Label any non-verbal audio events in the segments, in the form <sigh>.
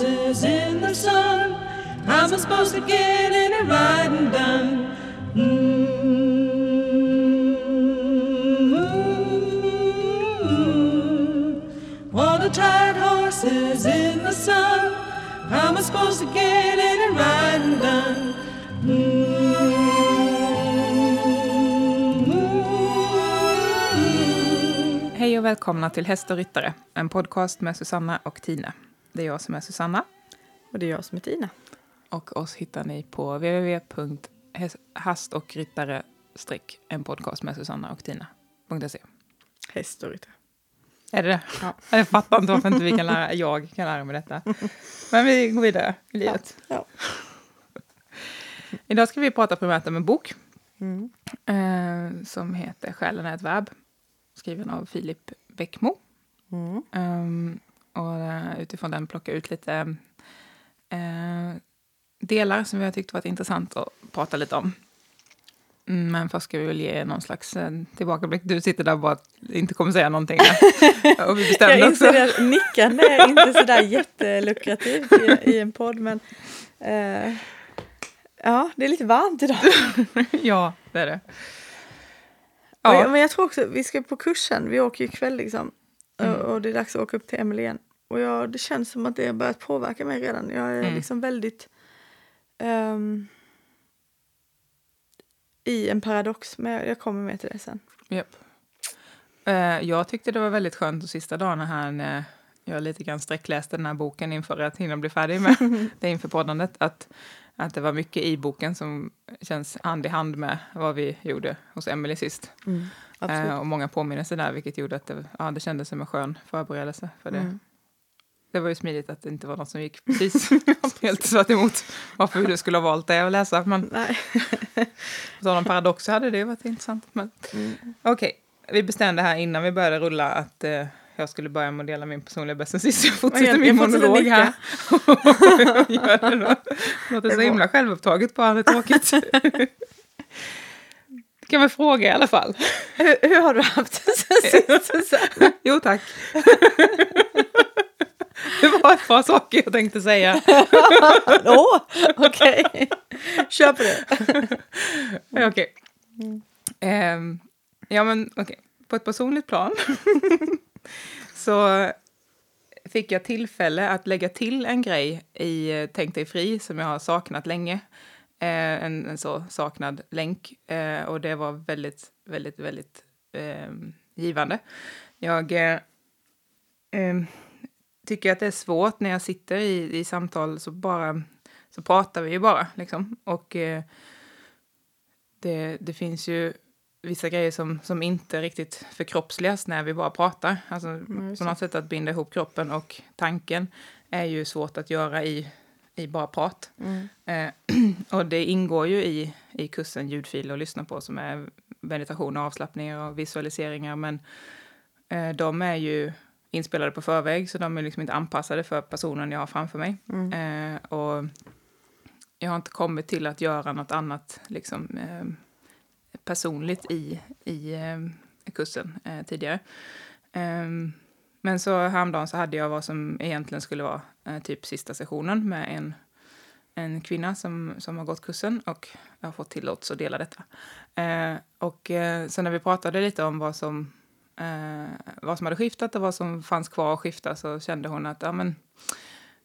Mm-hmm. horses in the sun. How's I supposed to get any riding done? Mm-hmm. All the tired horses in the sun. How am I supposed to get any riding done? Mm-hmm. Hej och välkomna till Häst och ryttare, en podcast med Susanna och Tina. Det är jag som är Susanna Och det är jag som är Tina. och oss hittar ni på www.hastochryttare en podcast med Susanna och Tina.se. Häst och ryttare. Är det det? Ja. <laughs> Jag fattar inte varför inte vi kan lära, jag kan lära mig detta. <laughs> Men vi går vidare i livet. Ja. <laughs> Idag ska vi prata primärt om en bok Mm. eh, som heter Själen är ett verb, skriven av Filip Bäckmo. Mm. Um, och eh, utifrån den plocka ut lite eh, delar som vi har tyckt varit intressant att prata lite om. Mm, Men först ska vi väl ge någon slags eh, tillbakablick. Du sitter där och bara inte kommer säga någonting. <laughs> Och vi bestämde Jag också. inser att nickande är inte sådär jättelukrativt i, i en podd men eh, ja, det är lite varmt idag. <laughs> ja, det är det. Jag, Ja, men jag tror också, vi ska på kursen, vi åker ju ikväll liksom. Mm. Och, det är dags att åka upp till Emelie igen. Och jag, det känns som att det har börjat påverka mig redan. Jag är Mm. liksom väldigt ehm, i en paradox, men jag, jag kommer med till det sen. japp. Eh, jag tyckte det var väldigt skönt de sista dagarna här när jag lite grann sträckläste den här boken inför att hinna bli färdig med <laughs> det inför poddandet. Att, att det var mycket i boken som känns hand i hand med vad vi gjorde hos Emily sist. Absolut. Eh, och många påminnelser där, vilket gjorde att det, ja, det kändes som en skön förberedelse för det. Mm. Det var ju smidigt att det inte var något som gick <laughs> precis helt tvärt emot varför du skulle ha valt det att läsa. Men Nej. <laughs> om paradoxer hade det varit intressant. Men... Mm. Okej, vi bestämde här innan vi började rulla att eh, jag skulle börja med att dela min personliga bästa sist. Jag fortsätter min monolog här. <laughs> Låter så himla självupptaget bara, det är tråkigt. Kan väl fråga i alla fall. Hur, hur har du haft det sen <laughs> sist? Jo tack. <laughs> det var ett par saker jag tänkte säga. <laughs> Åh, okej. Kör på det. Okej. Ehm, ja, men okej. På ett personligt plan så fick jag tillfälle att lägga till en grej i eh, Tänk dig fri som jag har saknat länge. Eh, en, en så saknad länk. Eh, och det var väldigt, väldigt, väldigt ehm, givande. Jag eh, ehm, tycker att det är svårt när jag sitter i, i samtal så bara så pratar vi ju bara liksom. Och eh, det, det finns ju vissa grejer som, som inte riktigt förkroppsligas när vi bara pratar. Alltså, på något sätt att binda ihop kroppen och tanken är ju svårt att göra i, i bara prat. Mm. Eh, <clears throat> och det ingår ju i, i kursen ljudfiler att lyssna på som är meditation och avslappningar och visualiseringar. Men eh, de är ju inspelade på förväg så de är liksom inte anpassade för personen jag har framför mig. Mm. Eh, och jag har inte kommit till att göra något annat liksom, eh, personligt i, i eh, kursen eh, tidigare. Men så häromdagen så hade jag vad som egentligen skulle vara eh, typ sista sessionen med en, en kvinna som, som har gått kursen och jag har fått tillåtelse att dela detta. Eh, och eh, så när vi pratade lite om vad som, eh, vad som hade skiftat och vad som fanns kvar att skifta så kände hon att ja, men,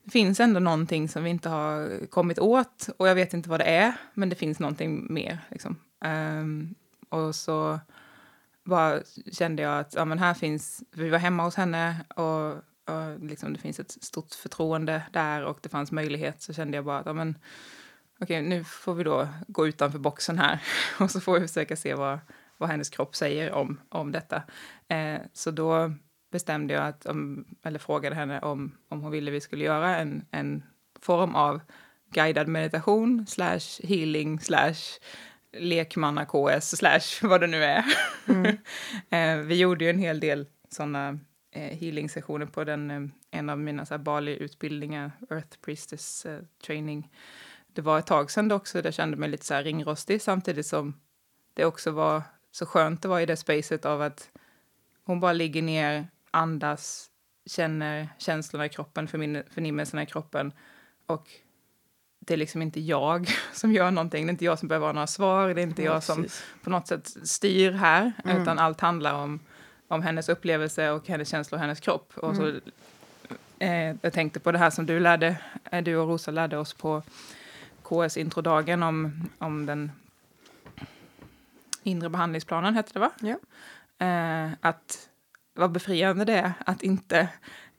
det finns ändå någonting som vi inte har kommit åt och jag vet inte vad det är, men det finns någonting mer. Liksom. Ehm, och så bara kände jag att ja, men här finns, vi var hemma hos henne och, och liksom det finns ett stort förtroende där och det fanns möjlighet så kände jag bara att ja, men, okej, nu får vi då gå utanför boxen här <laughs> och så får vi försöka se vad, vad hennes kropp säger om, om detta. Eh, så då bestämde jag att, om, eller frågade henne om, om hon ville vi skulle göra en, en form av guidad meditation slash healing slash lekmanna-KS slash <laughs> vad det nu är. <laughs> eh, vi gjorde ju en hel del sådana eh, healing-sessioner på den, eh, en av mina Bali-utbildningar, Earth Priestess eh, training. Det var ett tag sedan dock, så jag kände mig lite så här ringrostig samtidigt som det också var så skönt det var i det spacet av att hon bara ligger ner, andas känner känslorna i kroppen, förnimmelserna i kroppen och det är liksom inte jag <laughs> som gör någonting, det är inte jag som behöver ha några svar, det är inte Ja, jag som precis. på något sätt styr här, Mm. utan allt handlar om, om hennes upplevelse och hennes känslor och hennes kropp. Och så, eh, jag tänkte på det här som du lärde, eh, du och Rosa lärde oss på KS-introdagen om, om den inre behandlingsplanen, hette det va? Ja. Eh, att vad befriande det är att inte,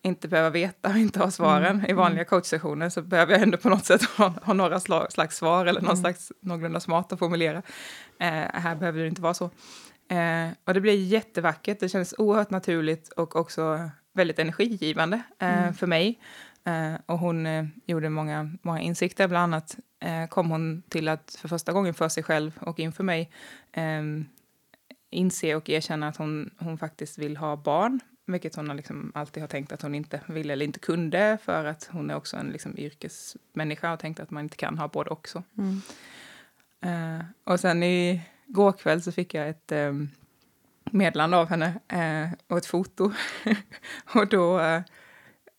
inte behöva veta och inte ha svaren. I vanliga coachsessioner så behöver jag ändå på något sätt ha, ha några sla, slags svar eller någon slags någorlunda smart att formulera. Eh, här behöver det inte vara så. Eh, och det blir jättevackert, det känns oerhört naturligt och också väldigt energigivande eh, för mig. Eh, och hon eh, gjorde många, många insikter, bland annat eh, kom hon till att för första gången för sig själv och inför mig inse och erkänna att hon, hon faktiskt vill ha barn. Vilket hon har liksom alltid har tänkt att hon inte ville eller inte kunde för att hon är också en liksom yrkesmänniska och tänkte att man inte kan ha både också. Mm. Eh, och sen i går kväll så fick jag ett eh, meddelande av henne eh, och ett foto. <laughs> och då eh,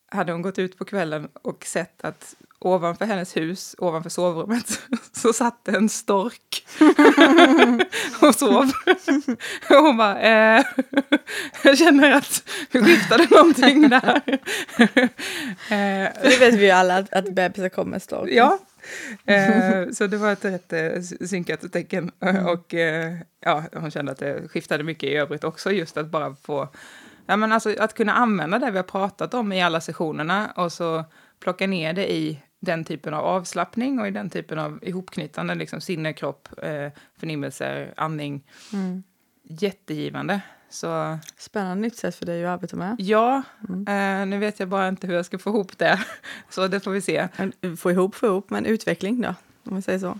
hade hon gått ut på kvällen och sett att ovanför hennes hus, ovanför sovrummet, <laughs> så satt en stork <laughs> och sov. och hon bara, eh, <laughs> jag känner att vi skiftade någonting där. eh, För det vet vi ju alla att, att bebisar kommer stork. Ja, eh, så det var ett rätt eh, synkat tecken. Och eh, ja, hon kände att det skiftade mycket i övrigt också, just att bara få... Ja, men alltså, att kunna använda det vi har pratat om i alla sessionerna och så plocka ner det i den typen av avslappning och i den typen av ihopknytande, liksom sinne, kropp, eh, förnimmelser, andning. Mm. Jättegivande. Så Spännande nytt sätt för dig att arbeta med. ja, eh, nu vet jag bara inte hur jag ska få ihop det. <laughs> Så det får vi se. Men Få ihop, få ihop, men utveckling då? Om man säger så.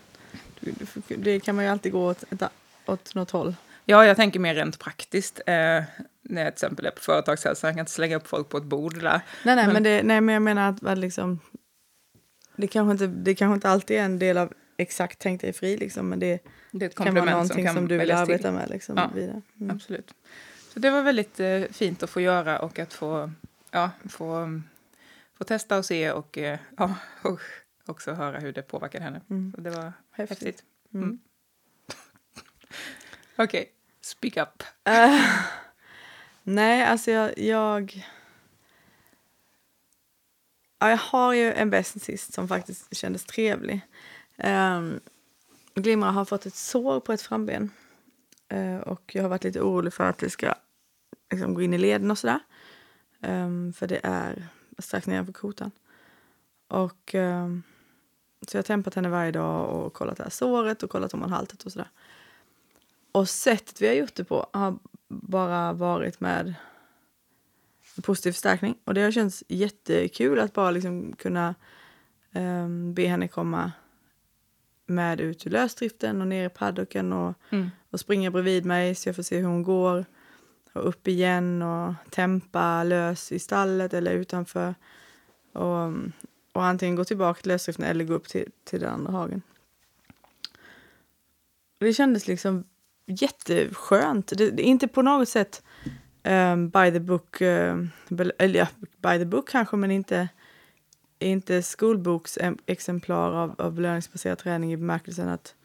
Det kan man ju alltid gå åt, åt något håll. Ja, jag tänker mer rent praktiskt. Eh, när jag till exempel är på företagshälsan, jag kan inte slänga upp folk på ett bord där. Nej, nej, Men- men, det, nej, men jag menar att liksom, det, kanske inte, det kanske inte alltid är en del av exakt tänk dig fri, liksom, men det Det kan vara någonting som som, kan du vill till. arbeta med. Liksom, Ja. vidare. Mm. Absolut. Så det var väldigt eh, fint att få göra och att få, ja, få, få testa och se och, eh, ja, <laughs> och också höra hur det påverkade henne. Mm. Så det var Häftigt. häftigt. Mm. Mm. <laughs> Okej, speak up. Eh, <laughs> nej, alltså jag... jag ja, jag har ju en bäst sist som faktiskt kändes trevlig. Ehm, um, Glimra har fått ett sår på ett framben. Uh, och jag har varit lite orolig för att det ska liksom, gå in i leden och sådär. Um, för det är strax nedanför kotan. Och, um, så jag har tempat henne varje dag och kollat det här såret och kollat om hon haltat och sådär. Och sättet vi har gjort det på har bara varit med positiv förstärkning. Och det har känts jättekul att bara liksom kunna um, be henne komma med ut ur lösdriften och ner i paddocken och, Mm. och springa bredvid mig så jag får se hur hon går. Och upp igen och tempa lös i stallet eller utanför. Och, och antingen gå tillbaka till lösdriften eller gå upp till, till den andra hagen. Det kändes liksom jätteskönt. Det, det är inte på något sätt um, by the book, um, eller ja, by the book kanske, men inte, inte skolboksexemplar av, av belöningsbaserad träning i bemärkelsen att,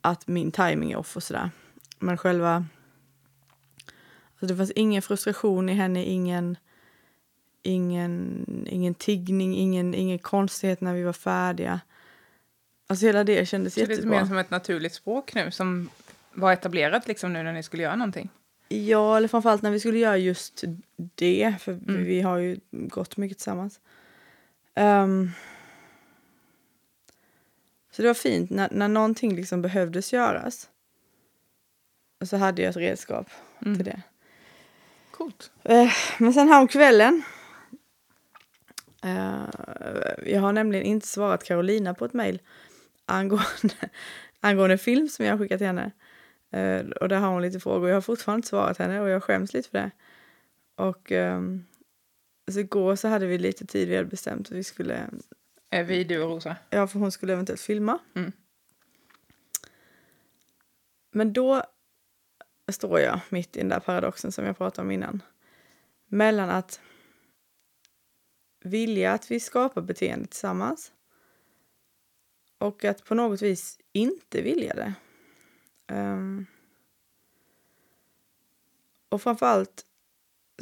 att min timing är off och sådär. Men själva... Alltså det fanns ingen frustration i henne, ingen, ingen, ingen tiggning, ingen, ingen konstighet när vi var färdiga. Alltså hela det kändes Så det är lite jättebra. mer som ett naturligt språk nu som var etablerat liksom nu när ni skulle göra någonting. Ja, eller framförallt när vi skulle göra just det, för Mm. vi har ju gått mycket tillsammans. Ehm, så det var fint när, när någonting liksom behövdes göras. Så hade jag ett redskap Mm. till det. Coolt. Eh, men sen här om kvällen. eh, jag har nämligen inte svarat Carolina på ett mejl angående, <laughs> angående film som jag har skickat till henne. Eh, och där har hon lite frågor. Jag har fortfarande inte svarat henne och jag skäms lite för det. Och um, så igår så hade vi lite tid vi hade bestämt att vi skulle, Är vi du och Rosa? ja för hon skulle eventuellt filma. Mm. Men då står jag mitt i den där paradoxen som jag pratade om innan. Mellan att vilja att vi skapar beteende tillsammans. Och att på något vis inte vilja det. Um, och framförallt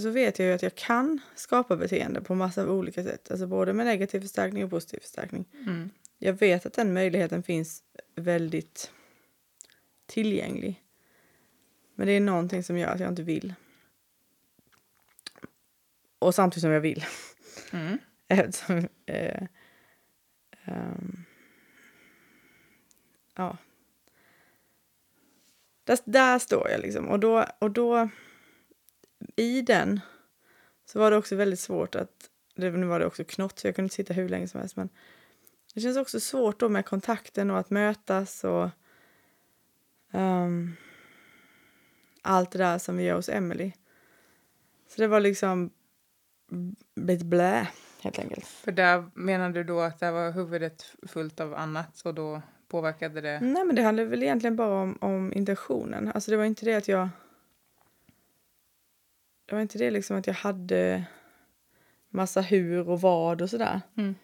så vet jag ju att jag kan skapa beteende på massa olika sätt. Alltså både med negativ förstärkning och positiv förstärkning. Mm. Jag vet att den möjligheten finns väldigt tillgänglig. Men det är någonting som gör att jag inte vill. Och samtidigt som jag vill. Mm. <laughs> Eftersom, eh, ehm, ja. Där, där står jag liksom. Och då, och då i den så var det också väldigt svårt att, det, nu var det också knott så jag kunde inte sitta hur länge som helst men det känns också svårt då med kontakten och att mötas och um, allt det där som vi gör hos Emily. Så det var liksom lite blä helt enkelt. För där menar du då att där var huvudet fullt av annat och då påverkade det? Nej men det handlade väl egentligen bara om, om intentionen. Alltså det var inte det att jag det var inte det liksom att jag hade massa hur och vad och sådär. Mm.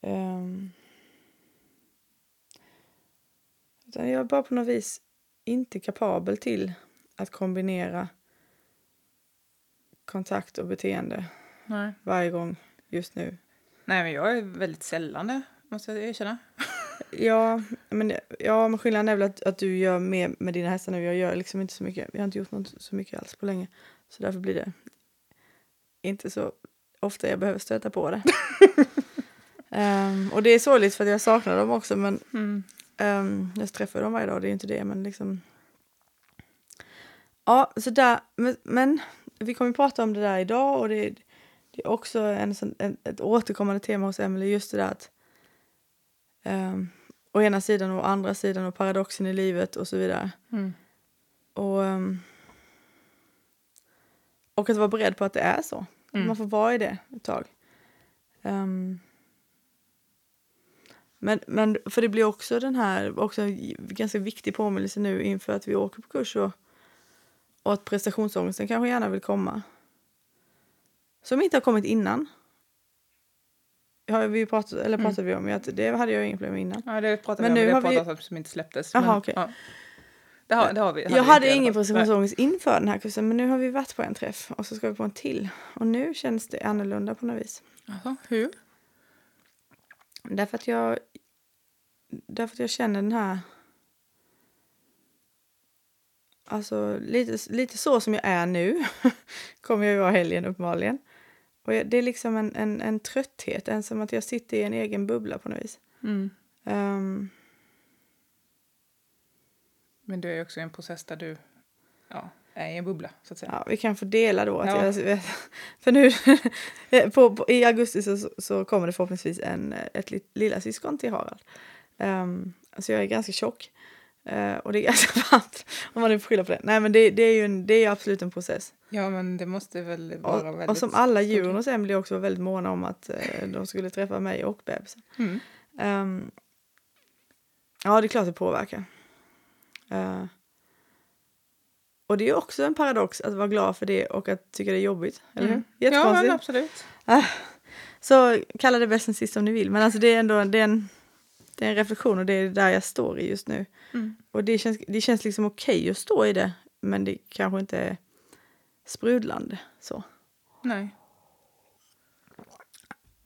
Um, utan jag är bara på något vis inte kapabel till att kombinera kontakt och beteende Nej. varje gång just nu. Nej, men jag är väldigt sällan det, måste jag erkänna. Ja, men, ja, men skillnaden är väl att, att du gör mer med dina hästar nu. Jag gör liksom inte så mycket. Jag har inte gjort något så mycket alls på länge. Så därför blir det inte så ofta jag behöver stöta på det. um, <laughs> och det är sorgligt för jag saknar dem också men Mm. um, jag träffar dem varje dag, det är inte det men liksom Ja, så där, men, men vi kommer att prata om det där idag och det, det är också en, en, ett återkommande tema hos Emily just det där att um, å ena sidan och å andra sidan och paradoxen i livet och så vidare. Mm. Och, ehm, och att vara beredd på att det är så. Mm. Man får vara i det ett tag. Ehm, men, men för det blir också den här också en ganska viktig påminnelse nu inför att vi åker på kurs och, och att prestationsångesten kanske gärna vill komma. Som inte har kommit innan. Har vi pratat, eller Mm. pratade vi om att det hade jag inga problem med innan. Ja, det pratade Men vi om. nu Det har vi- pratat om som inte släpptes. Jaha, men, okej. ja. Det, har, det har vi. jag hade i alla ingen prestationsångest inför den här kursen men nu har vi varit på en träff och så ska vi på en till. Och nu känns det annorlunda på något vis. Jaha, hur? Därför att jag, därför att jag känner den här... Alltså lite, lite så som jag är nu <laughs> kommer jag ju vara helgen uppenbarligen. Och jag, det är liksom en, en, en trötthet, en som att jag sitter i en egen bubbla på något vis. Mm. Ehm, Men du är också i en process där du ja, är i en bubbla, så att säga. ja, vi kan få dela då. Ja. jag, <laughs> för nu, <laughs> på, på, i augusti så, så kommer det förhoppningsvis en, ett lit, lilla syskon till Harald. Um, alltså jag är ganska tjock. Eh, och det är <laughs> ganska varmt om man nu får skylla på det. Nej men det, det är ju en, det är absolut en process. Ja, men det måste väl vara Och, väldigt... och som alla djuren hos Emily också var väldigt måna om att eh, de skulle träffa mig och bebisen. Mm. Ehm, ja, det är klart det påverkar. Eh, och det är också en paradox att vara glad för det och att tycka det är jobbigt. Eller? Mm. Ja, Jättekonstigt. men absolut. Så kalla det bäst än sist om ni vill. Men alltså det är ändå det är en, det är en reflektion och det är där jag står i just nu. Mm. Och det känns, det känns liksom okej att stå i det. Men det kanske inte är sprudlande så. Nej.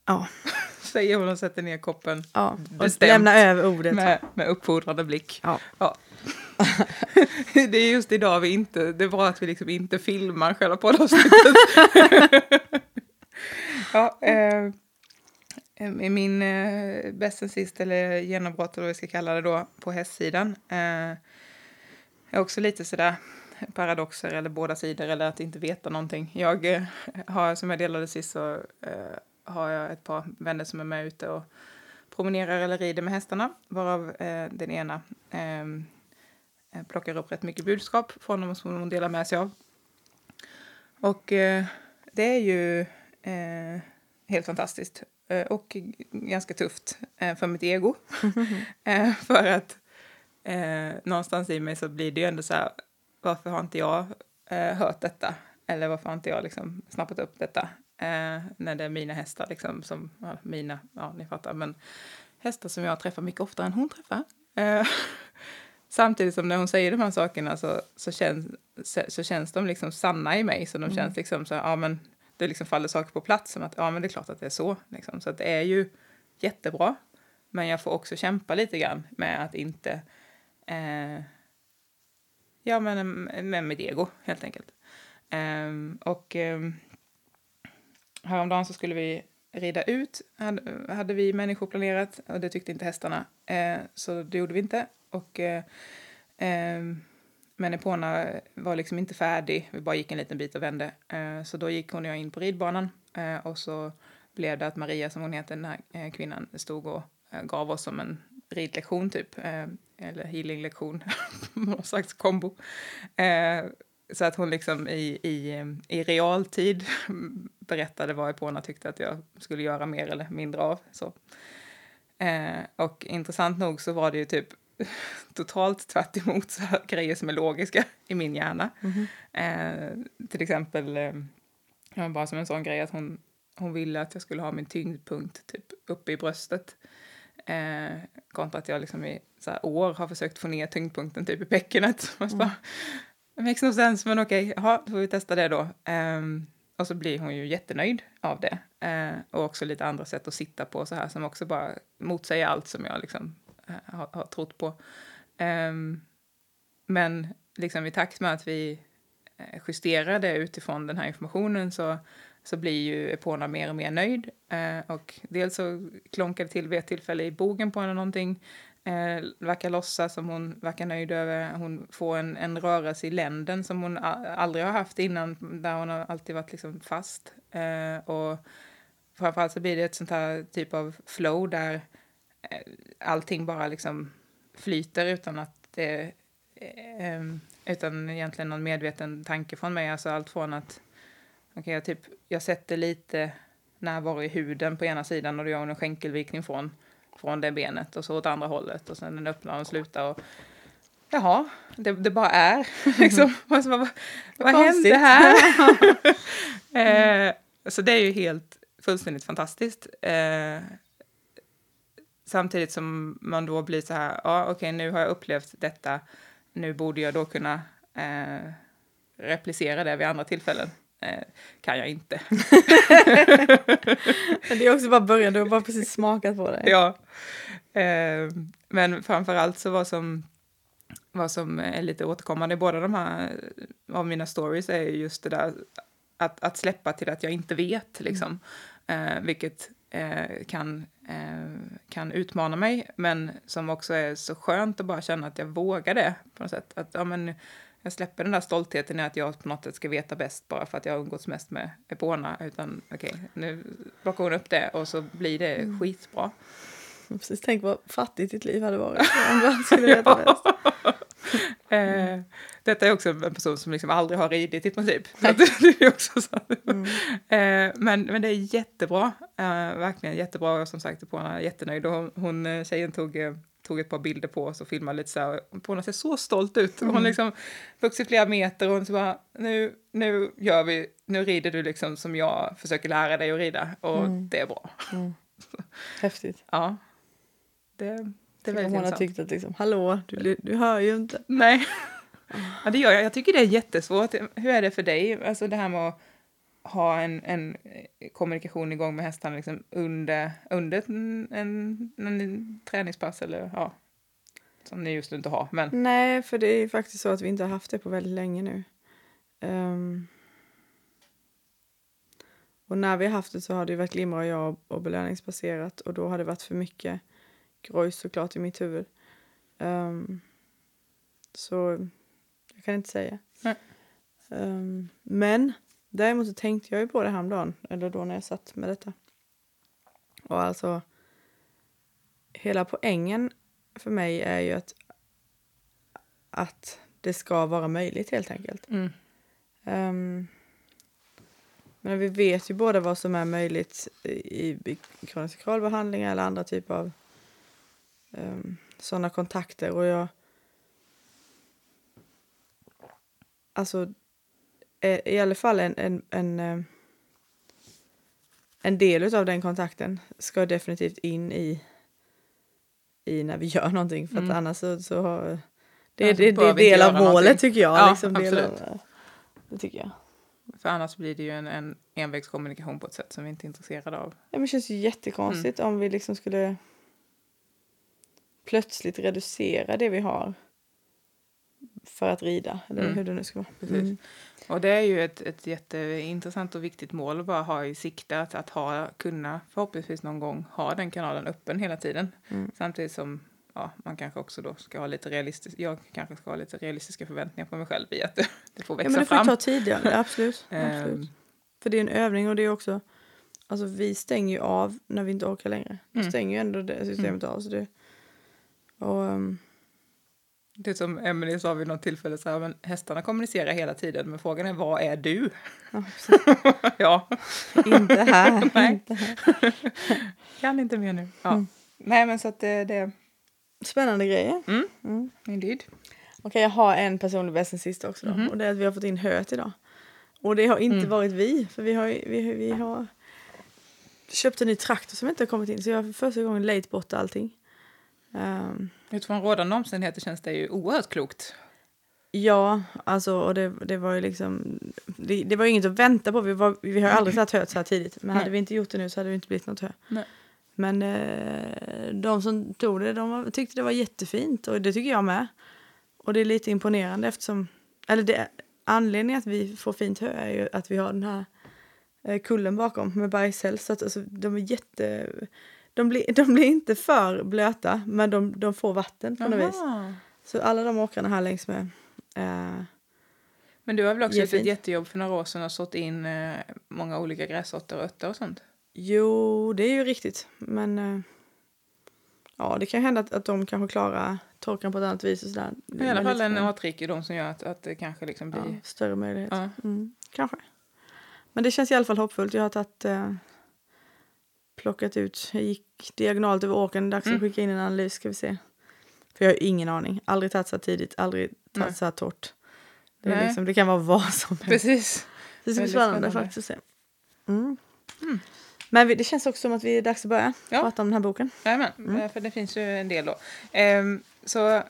Ja, <laughs> Säger hon och sätter ner koppen ja. och Bestämt. lämna över ordet. med, med uppfordrande blick. Ja. Ja. <laughs> det är just idag vi inte, det är bra att vi liksom inte filmar själva poddavsnittet. <laughs> ja, eh, Ehm, min eh, bäst sist, eller genombrott eller vad vi ska kalla det då, på hästsidan. Eh, är också lite sådär paradoxer eller båda sidor eller att inte veta någonting. Jag eh, har, som jag delade sist, så eh, har jag ett par vänner som är med ute och promenerar eller rider med hästarna, varav eh, den ena ehm, eh, plockar upp rätt mycket budskap från dem som hon delar med sig av. Och eh, det är ju eh, helt fantastiskt och g- ganska tufft eh, för mitt ego. <laughs> eh, för att eh, någonstans i mig så blir det ju ändå så här, varför har inte jag eh, hört detta? Eller varför har inte jag liksom snappat upp detta? Eh, när det är mina hästar, liksom, som, ja, mina, ja ni fattar, men hästar som jag träffar mycket oftare än hon träffar. Eh, <laughs> samtidigt som när hon säger de här sakerna så, så, känns, så, så känns de liksom sanna i mig. Så de Mm. känns liksom så, ja men det liksom faller saker på plats som att ja men det är klart att det är så. Liksom. Så att det är ju jättebra. Men jag får också kämpa lite grann med att inte eh, Ja, men eh, med mitt ego helt enkelt. Eh, och eh, häromdagen så skulle vi rida ut, hade, hade vi människor planerat och det tyckte inte hästarna. Eh, så det gjorde vi inte. Och, eh, ehm, men Epona var liksom inte färdig, vi bara gick en liten bit och vände. Eh, så då gick hon och jag in på ridbanan eh, och så blev det att Maria, som hon heter, den här eh, kvinnan, stod och gav oss som en ridlektion typ, eller healinglektion, <laughs> någon slags kombo. Så att hon liksom i, i, i realtid <laughs> berättade vad Epona tyckte att jag skulle göra mer eller mindre av. Så. Eh, och intressant nog så var det ju typ totalt tvärt emot så grejer som är logiska i min hjärna. Eh, till exempel, eh, bara som en sån grej att hon, hon ville att jag skulle ha min tyngdpunkt typ uppe i bröstet. Eh, kontra att jag liksom i så år har försökt få ner tyngdpunkten typ i bäckenet. <laughs> Så bara, makes no sense, men okej, okay, då får vi testa det då. Um, och så blir hon ju jättenöjd av det. Uh, och också lite andra sätt att sitta på så här som också bara motsäger allt som jag liksom har, har trott på. Um, men liksom i takt med att vi eh, justerar det utifrån den här informationen så, så blir ju Epona mer och mer nöjd. Eh, och dels så klonkar det till vid ett tillfälle i bogen på henne någonting. Eh, verkar låtsas som hon verkar nöjd över. Hon får en, en rörelse i länden som hon aldrig har haft innan, där hon har alltid varit liksom fast. Eh, och framförallt så blir det ett sånt här typ av flow där eh, allting bara liksom flyter utan att det eh, utan egentligen någon medveten tanke från mig. Alltså allt från att okay, jag, typ, jag sätter lite närvaro i huden på ena sidan och då gör hon en skänkelvikning från från det benet och så åt andra hållet och sen den öppnar och slutar och jaha, det, det bara är <laughs> liksom. <laughs> Alltså, vad, vad hände här? <laughs> eh, så det är ju helt fullständigt fantastiskt. Eh, samtidigt som man då blir så här, ja okej okay, nu har jag upplevt detta, nu borde jag då kunna eh, replicera det vid andra tillfällen. Eh, kan jag inte. <laughs> det är också bara början, du har bara precis smakat på det. Ja. Eh, men framför allt så vad som, vad som är lite återkommande i båda de här av mina stories är just det där att, att släppa till att jag inte vet, liksom. Eh, vilket eh, kan, kan utmana mig, men som också är så skönt att bara känna att jag vågar det på något sätt. Att, ja, men, jag släpper den där stoltheten i att jag på något sätt ska veta bäst bara för att jag umgåtts mest med Epona. Utan okej, okay, nu plockar hon upp det och så blir det mm. skitbra. Precis, tänk vad fattigt ditt liv hade varit <laughs> om du skulle veta bäst. <laughs> <laughs> Mm. Eh, detta är också en person som liksom aldrig har ridit i princip. <laughs> Så <laughs> det är också så. Mm. Eh, men, men det är jättebra, eh, verkligen jättebra. Och som sagt, Epona är jättenöjd. Och hon, hon, tjejen tog tog ett par bilder på oss och filmade lite så här. Hon ser så stolt ut. Mm. Hon liksom vuxit flera meter och hon så bara, nu, nu gör vi, nu rider du liksom som jag försöker lära dig att rida och mm. det är bra. Mm. Häftigt. ja. Det, det är väldigt intressant. Hon har tyckt att liksom, hallå, du, du hör ju inte. Nej. <laughs> Ja, det gör jag. Jag tycker det är jättesvårt. Hur är det för dig? Alltså det här med att ha en, en kommunikation igång med hästarna liksom under, under en, en, en träningspass eller ja, som ni just nu inte har. Men... Nej, för det är faktiskt så att vi inte har haft det på väldigt länge nu. Um, och när vi har haft det så har det varit Limra och jag och belöningsbaserat och då har det varit för mycket grojs såklart i mitt huvud. Um, så jag kan inte säga. Um, men Däremot så tänkte jag ju på det häromdagen, eller då när jag satt med detta. Och alltså, hela poängen för mig är ju att, att det ska vara möjligt helt enkelt. Mm. Um, men vi vet ju båda vad som är möjligt i, i kronisk behandling eller andra typer av um, sådana kontakter. Och jag... Alltså, i alla fall en, en, en, en del av den kontakten ska definitivt in i, i när vi <laughs> gör någonting. För att Mm. annars så, så har, det, det, det är del av målet någonting. tycker jag. Ja, liksom, absolut. av, det tycker jag. För annars blir det ju en, en envägskommunikation på ett sätt som vi inte är intresserade av. Ja, men det känns ju jättekonstigt Mm. om vi liksom skulle plötsligt reducera det vi har för att rida, eller Mm. hur det nu ska vara. Precis. Mm. Och det är ju ett, ett jätteintressant och viktigt mål att bara ha i sikte att, att ha, kunna förhoppningsvis någon gång ha den kanalen öppen hela tiden. Mm. Samtidigt som ja, man kanske också då ska ha lite realistisk, jag kanske ska ha lite realistiska förväntningar på mig själv i att det, <laughs> det får Ja, växa men det får fram. ta tid, ja. absolut. <laughs> Ehm, absolut. För det är en övning och det är också, alltså vi stänger ju av när vi inte orkar längre. Vi Mm. stänger ju ändå det systemet av. Så det, och, um, Det är som Emelie sa vid något tillfälle, så här, men hästarna kommunicerar hela tiden, men frågan är vad är du? ja, <laughs> ja, inte här. <laughs> Nej. inte här. <laughs> kan inte mer nu. Ja. Mm. Nej, men så att det, det Spännande grejer. Mm. Mm. indeed. Okej, jag har en personlig bäst sen sist också. Då, Mhm. Och det är att vi har fått in höet idag. Och det har inte Mm. varit vi. För vi har, vi, vi har köpt en ny traktor som inte har kommit in. Så jag har för första gången lejt bort allting. Ehm, Utifrån rådande omständigheter känns det ju oerhört klokt. Ja, alltså och det, det var ju liksom... Det, det var ju inget att vänta på. Vi, var, vi har aldrig satt höet så här tidigt. Men Nej. hade vi inte gjort det nu så hade det inte blivit något hö. Nej. Men eh, de som tog det, de var, tyckte det var jättefint. Och det tycker jag med. Och det är lite imponerande eftersom... Eller det, anledningen att vi får fint hö är ju att vi har den här eh, kullen bakom med bajshelst. Så att alltså, de är jätte... De blir, de blir inte för blöta, men de, de får vatten på något vis. Så alla de åkrarna här längs med eh, Men du har väl också gjort ett jättejobb för några år sedan och sått in eh, många olika grässorter och örter och sånt? Jo, det är ju riktigt. Men eh, ja, det kan hända att, att de kanske klarar torkan på ett annat vis. Och sådär. I alla fall en artrikedom som gör att, att det kanske liksom blir... ja, större möjlighet. Ja. Mm, kanske. Men det känns i alla fall hoppfullt. Jag har tagit, eh, plockat ut, jag gick diagonalt över åkern. Dags att Mm. skicka in en analys ska vi se. För jag har ingen aning. Aldrig tagit så här tidigt, aldrig Nej. tagit så här torrt. Det, Nej. liksom, det kan vara vad som helst. Precis. Det ska bli spännande, faktiskt att se. Mm. Mm. Men vi, det känns också som att vi är dags att börja Ja. prata om den här boken. Jajamän, Mm. för det finns ju en del då. Ehm, så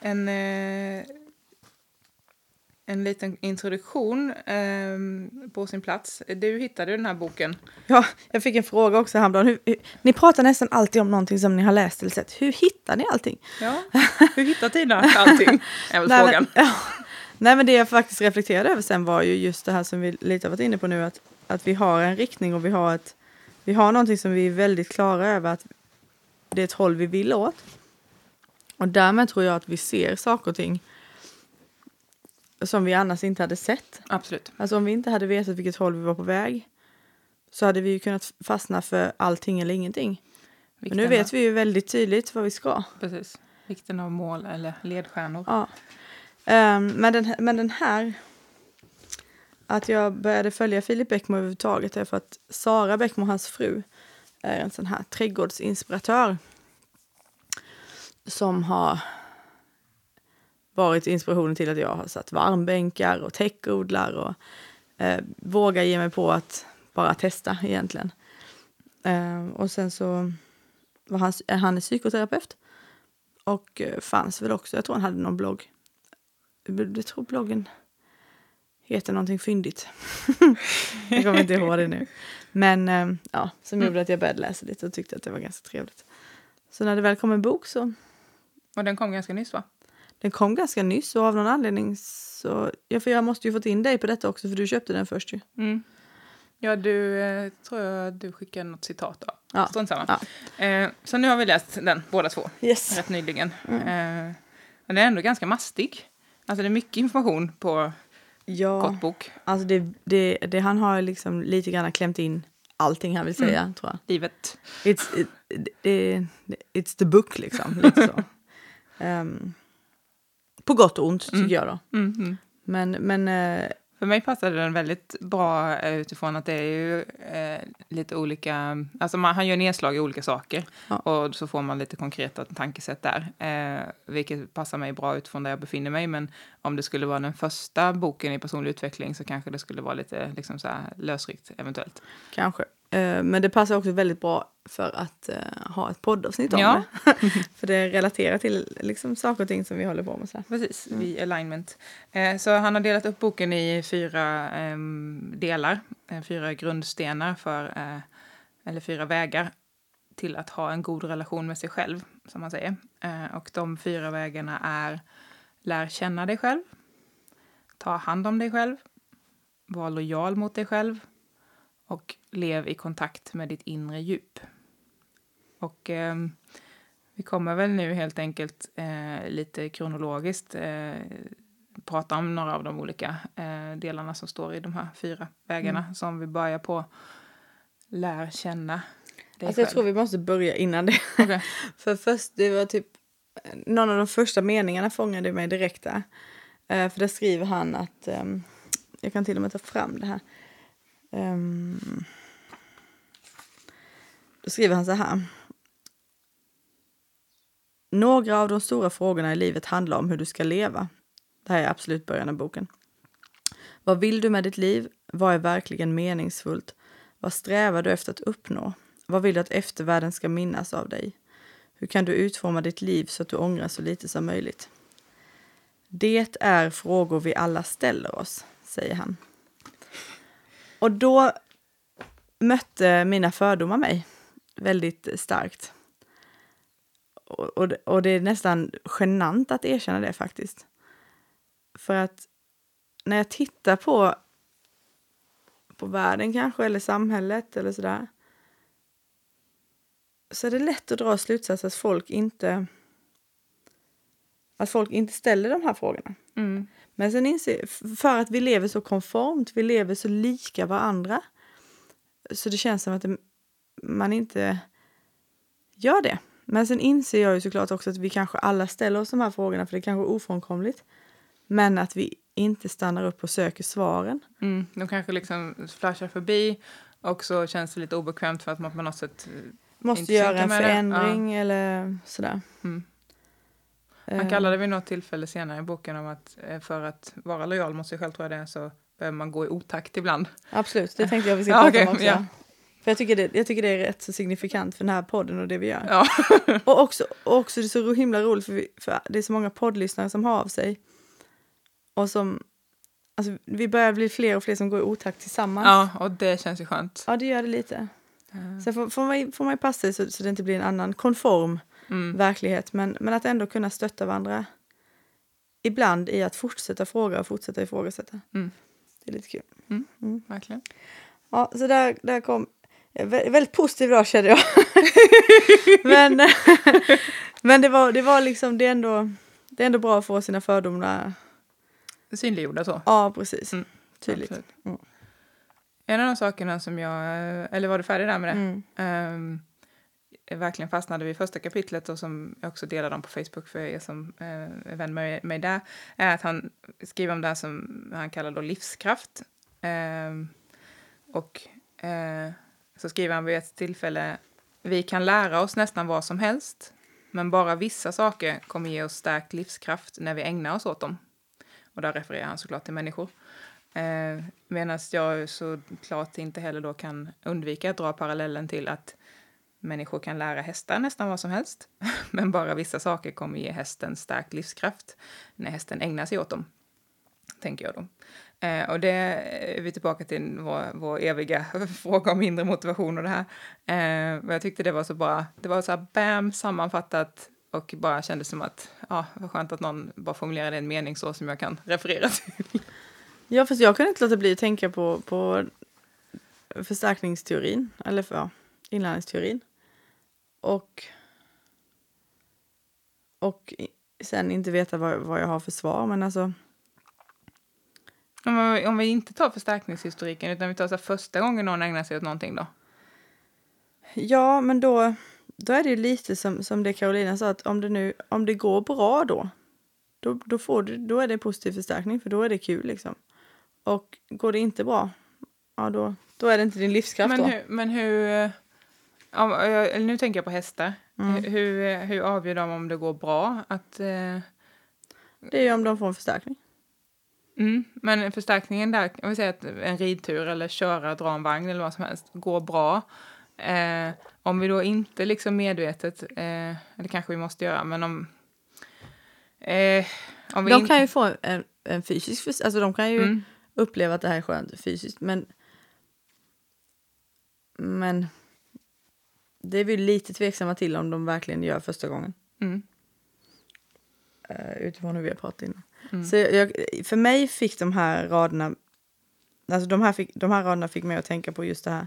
en, eh, en liten introduktion ehm, på sin plats. Du hittade den här boken. Ja, jag fick en fråga också häromdagen. Hur, hur, ni pratar nästan alltid om någonting som ni har läst eller sett. Hur hittar ni allting? Ja, <laughs> hur hittar Tina allting? Är väl Nej, frågan. Men, <laughs> ja. Nej, men det jag faktiskt reflekterade över sen var ju just det här som vi lite har varit inne på nu. Att, att vi har en riktning och vi har, ett, vi har någonting som vi är väldigt klara över. att Det är ett håll vi vill åt. Och därmed tror jag att vi ser saker och ting som vi annars inte hade sett. Absolut. Alltså om vi inte hade vetat vilket håll vi var på väg så hade vi ju kunnat fastna för allting eller ingenting. Men nu Vikten vet av- vi ju väldigt tydligt vad vi ska. Precis. Vikten av mål eller ledstjärnor. Ja. Ehm, men, den, här- men den här... Att jag började följa Filip Bäckmo överhuvudtaget är för att Sara Bäckmo, hans fru, är en sån här trädgårdsinspiratör som har varit inspirationen till att jag har satt varmbänkar och täckodlar och eh, vågar ge mig på att bara testa egentligen. Eh, och sen så var han, han är psykoterapeut och eh, fanns väl också, jag tror han hade någon blogg. Jag tror bloggen heter någonting fyndigt. <laughs> jag kommer inte ihåg det nu. Men eh, ja, som gjorde att jag började läsa lite och tyckte att det var ganska trevligt. Så när det väl kom en bok så Och den kom ganska nyss va? Den kom ganska nyss och av någon anledning så... Ja, för jag måste ju fått in dig på detta också för du köpte den först ju. Mm. Ja, du eh, tror jag du skickade något citat då. Ja. Strunt samma. Ja. Eh, så nu har vi läst den båda två Yes. rätt nyligen. Mm. Eh, den är ändå ganska mastig. Alltså det är mycket information på Ja, kort bok. alltså det, det, det han har liksom lite grann klämt in allting han vill säga tror jag. Livet. It's, it, it, it's the book liksom. Lite så. <laughs> Ehm, på gott och ont tycker Mm. jag då. Mm, mm. Men, men eh, För mig passade den väldigt bra eh, utifrån att det är ju eh, lite olika... Alltså man, han gör nedslag i olika saker Ja. och så får man lite konkreta tankesätt där. Eh, vilket passar mig bra utifrån där jag befinner mig. Men om det skulle vara den första boken i personlig utveckling så kanske det skulle vara lite liksom så lösryckt eventuellt. kanske. Eh, men det passar också väldigt bra för att eh, ha ett poddavsnitt om Ja. det. <laughs> för det relaterar till liksom, saker och ting som vi håller på med. Så här. Precis, vid alignment. Eh, så han har delat upp boken i fyra ehm, delar, eh, fyra grundstenar för, eh, eller fyra vägar till att ha en god relation med sig själv, som man säger. Och de fyra vägarna är lär känna dig själv, ta hand om dig själv, var lojal mot dig själv och lev i kontakt med ditt inre djup. Och ehm, vi kommer väl nu helt enkelt eh, lite kronologiskt eh, prata om några av de olika eh, delarna som står i de här fyra vägarna som vi börjar på lär känna dig Alltså, jag själv. tror vi måste börja innan det. Okej. <laughs> För först, det var typ, någon av de första meningarna fångade mig direkt där. Eh, för där skriver han att, ehm, jag kan till och med ta fram det här. Um, då skriver han så här. Några av de stora frågorna i livet handlar om hur du ska leva. Det här är absolut början av boken. Vad vill du med ditt liv? Vad är verkligen meningsfullt? Vad strävar du efter att uppnå? Vad vill du att eftervärlden ska minnas av dig? Hur kan du utforma ditt liv så att du ångrar så lite som möjligt? Det är frågor vi alla ställer oss, säger han. Och då mötte mina fördomar mig väldigt starkt. Och, och, det- och det är nästan genant att erkänna det faktiskt. För att när jag tittar på, på världen kanske, eller samhället eller sådär. Så är det lätt att dra slutsatsen att folk inte att folk inte ställer de här frågorna. Mm. Men sen inser för att vi lever så konformt, vi lever så lika varandra. Så det känns som att det, man inte gör det. Men sen inser jag ju såklart också att vi kanske alla ställer oss de här frågorna för det kanske är ofrånkomligt. Men att vi inte stannar upp och söker svaren. Mm. De kanske liksom flashar förbi och så känns det lite obekvämt för att man på något sätt... eh, Måste göra en förändring eller sådär. Mm. Eh, Han kallade vid något tillfälle senare i boken om att eh, för att vara lojal mot sig själv tror jag det är så behöver man gå i otakt ibland. Absolut, det tänkte jag vi <laughs> ska Ja, prata okej, om också. ja. För jag tycker, det, jag tycker det är rätt så signifikant för den här podden och det vi gör. Ja. <laughs> Och också, och också det är så himla roligt för, vi, för det är så många poddlyssnare som har av sig. Och som, alltså vi börjar bli fler och fler som går i otakt tillsammans. ja, och det känns ju skönt. Ja, det gör det lite. Eh, Sen får, får, man, får man ju passa sig så, så det inte blir en annan konform Mm. verklighet. Men, men att ändå kunna stötta varandra ibland i att fortsätta fråga och fortsätta ifrågasätta. Mm. Det är lite kul. Verkligen. Ja, så där, där kom... vä- Väldigt positiv idag kände jag. <laughs> men <laughs> men det, var, det var liksom, det är, ändå, det är ändå bra att få sina fördomar. Synliggjorda så. Ja, precis. Mm, Tydligt. Mm. En av de sakerna som jag, eller var du färdig där med det? Mm. Jag Eh, verkligen fastnade vid första kapitlet och som jag också delar dem på Facebook för er som eh, är vän med mig där, är att han skriver om det här som han kallar då livskraft. Eh, och eh, så skriver han vid ett tillfälle, vi kan lära oss nästan vad som helst, men bara vissa saker kommer ge oss stärkt livskraft när vi ägnar oss åt dem. Och där refererar han såklart till människor. Eh, Medan jag såklart inte heller då kan undvika att dra parallellen till att människor kan lära hästar nästan vad som helst. <laughs> Men bara vissa saker kommer ge hästen stärkt livskraft när hästen ägnar sig åt dem. Tänker jag då. Eh, och det är vi tillbaka till vår, vår eviga <laughs> fråga om inre motivation och det här. Eh, men jag tyckte det var så bra. Det var så här bam sammanfattat och bara kändes som att ja, vad skönt att någon bara formulerade en mening så som jag kan referera till. <laughs> Ja, fast jag kan inte låta bli att tänka på, på förstärkningsteorin, eller för, ja, inlärningsteorin. Och, och sen inte veta vad, vad jag har för svar, men alltså... Om vi, om vi inte tar förstärkningshistoriken utan vi tar så första gången någon ägnar sig åt någonting då? Ja, men då, då är det ju lite som, som det Carolina sa, att om det, nu, om det går bra då, då, då, får du, då är det positiv förstärkning, för då är det kul. Liksom. Och går det inte bra, ja, då, då är det inte din livskraft. Men då. hur, men hur eh, jag- eller nu tänker jag på hästar. Mm. Hur- Hur, eh, avgör de om det går bra? Att, eh, Det är ju om de får en förstärkning. Mm, men förstärkningen där, jag vill säga att en ridtur eller köra, dra en vagn eller vad som helst går bra. Eh, om vi då inte liksom medvetet, eh, eller kanske vi måste göra, men om... Eh, om vi De kan ju få en, en fysisk, alltså de kan ju Mm. uppleva att det här är skönt fysiskt, men men det är vi lite tveksamma till om de verkligen gör första gången. Mm. eh, utifrån hur vi har pratat innan. Mm. Så jag, för mig fick de här raderna, alltså de här, fick, de här raderna fick mig att tänka på just det här.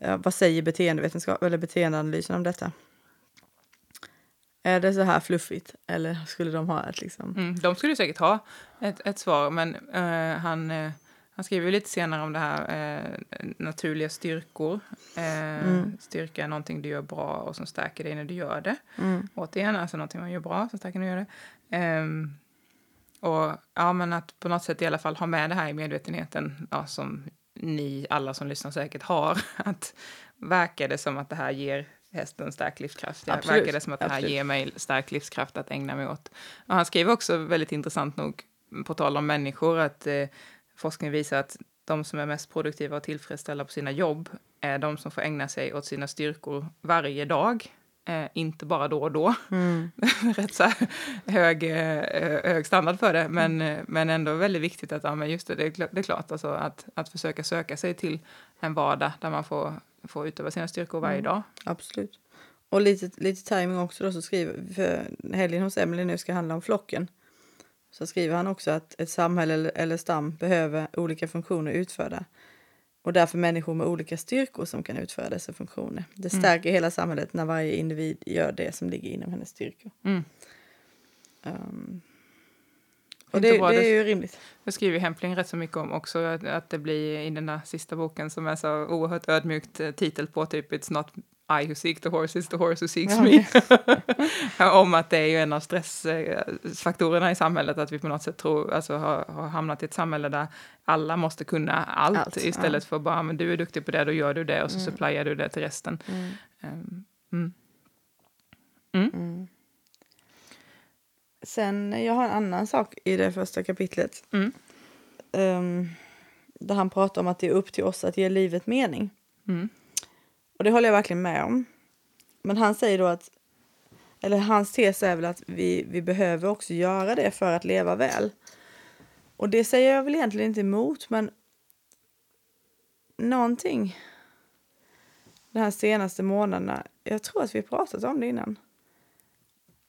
eh, vad säger beteendevetenskap eller beteendeanalysen om detta? Är det så här fluffigt eller skulle de ha ett liksom? Mm, de skulle säkert ha ett, ett svar, men eh, han, eh, han skriver lite senare om det här eh, naturliga styrkor. Eh, Mm. Styrka är någonting du gör bra och som stärker dig när du gör det. Mm. Återigen, alltså någonting man gör bra som stärker när du gör det. Ehm, och ja, men att på något sätt i alla fall ha med det här i medvetenheten, ja, som ni alla som lyssnar säkert har, <laughs> att verkar det som att det här ger hästen stark livskraft? Ja, Absolut, Verkar det som att det här absolut. ger mig stark livskraft att ägna mig åt? Och han skriver också väldigt intressant nog, på tal om människor, att eh, forskning visar att de som är mest produktiva och tillfredsställda på sina jobb är de som får ägna sig åt sina styrkor varje dag. Eh, inte bara då och då. Mm. <laughs> Rätt så här hög, eh, hög standard för det, men, eh, men ändå väldigt viktigt att, ja men just det, det det är klart, alltså att, att försöka söka sig till en vardag där man får, får utöva sina styrkor varje Mm. dag. Absolut. Och lite, lite timing också då så skriver, för helgen hos Emily nu ska handla om flocken. Så skriver han också att ett samhälle eller, stam behöver olika funktioner utförda. Och därför människor med olika styrkor som kan utföra dessa funktioner. Det Mm. stärker hela samhället när varje individ gör det som ligger inom hennes styrkor. Mm. Um, och det det- är ju rimligt. Det skriver Hempling rätt så mycket om också, att, att det blir i den där sista boken som är så oerhört ödmjukt eh, titel på, typ It's not I who seek the horse, it's the horse who seeks Ja, me. <laughs> om att det är ju en av stressfaktorerna i samhället, att vi på något sätt tror, alltså har, har hamnat i ett samhälle där alla måste kunna allt, Allt, istället ja. för bara, men du är duktig på det, då gör du det och så Mm. supplyar du det till resten. Mm. Ehm, mm. Sen, jag har en annan sak i det första kapitlet. Ehm, där han pratar om att det är upp till oss att ge livet mening. Och det håller jag verkligen med om. Men han säger då att, eller hans tes är väl att vi, vi behöver också göra det för att leva väl. Och det säger jag väl egentligen inte emot, men någonting de här senaste månaderna, jag tror att vi pratat om det innan.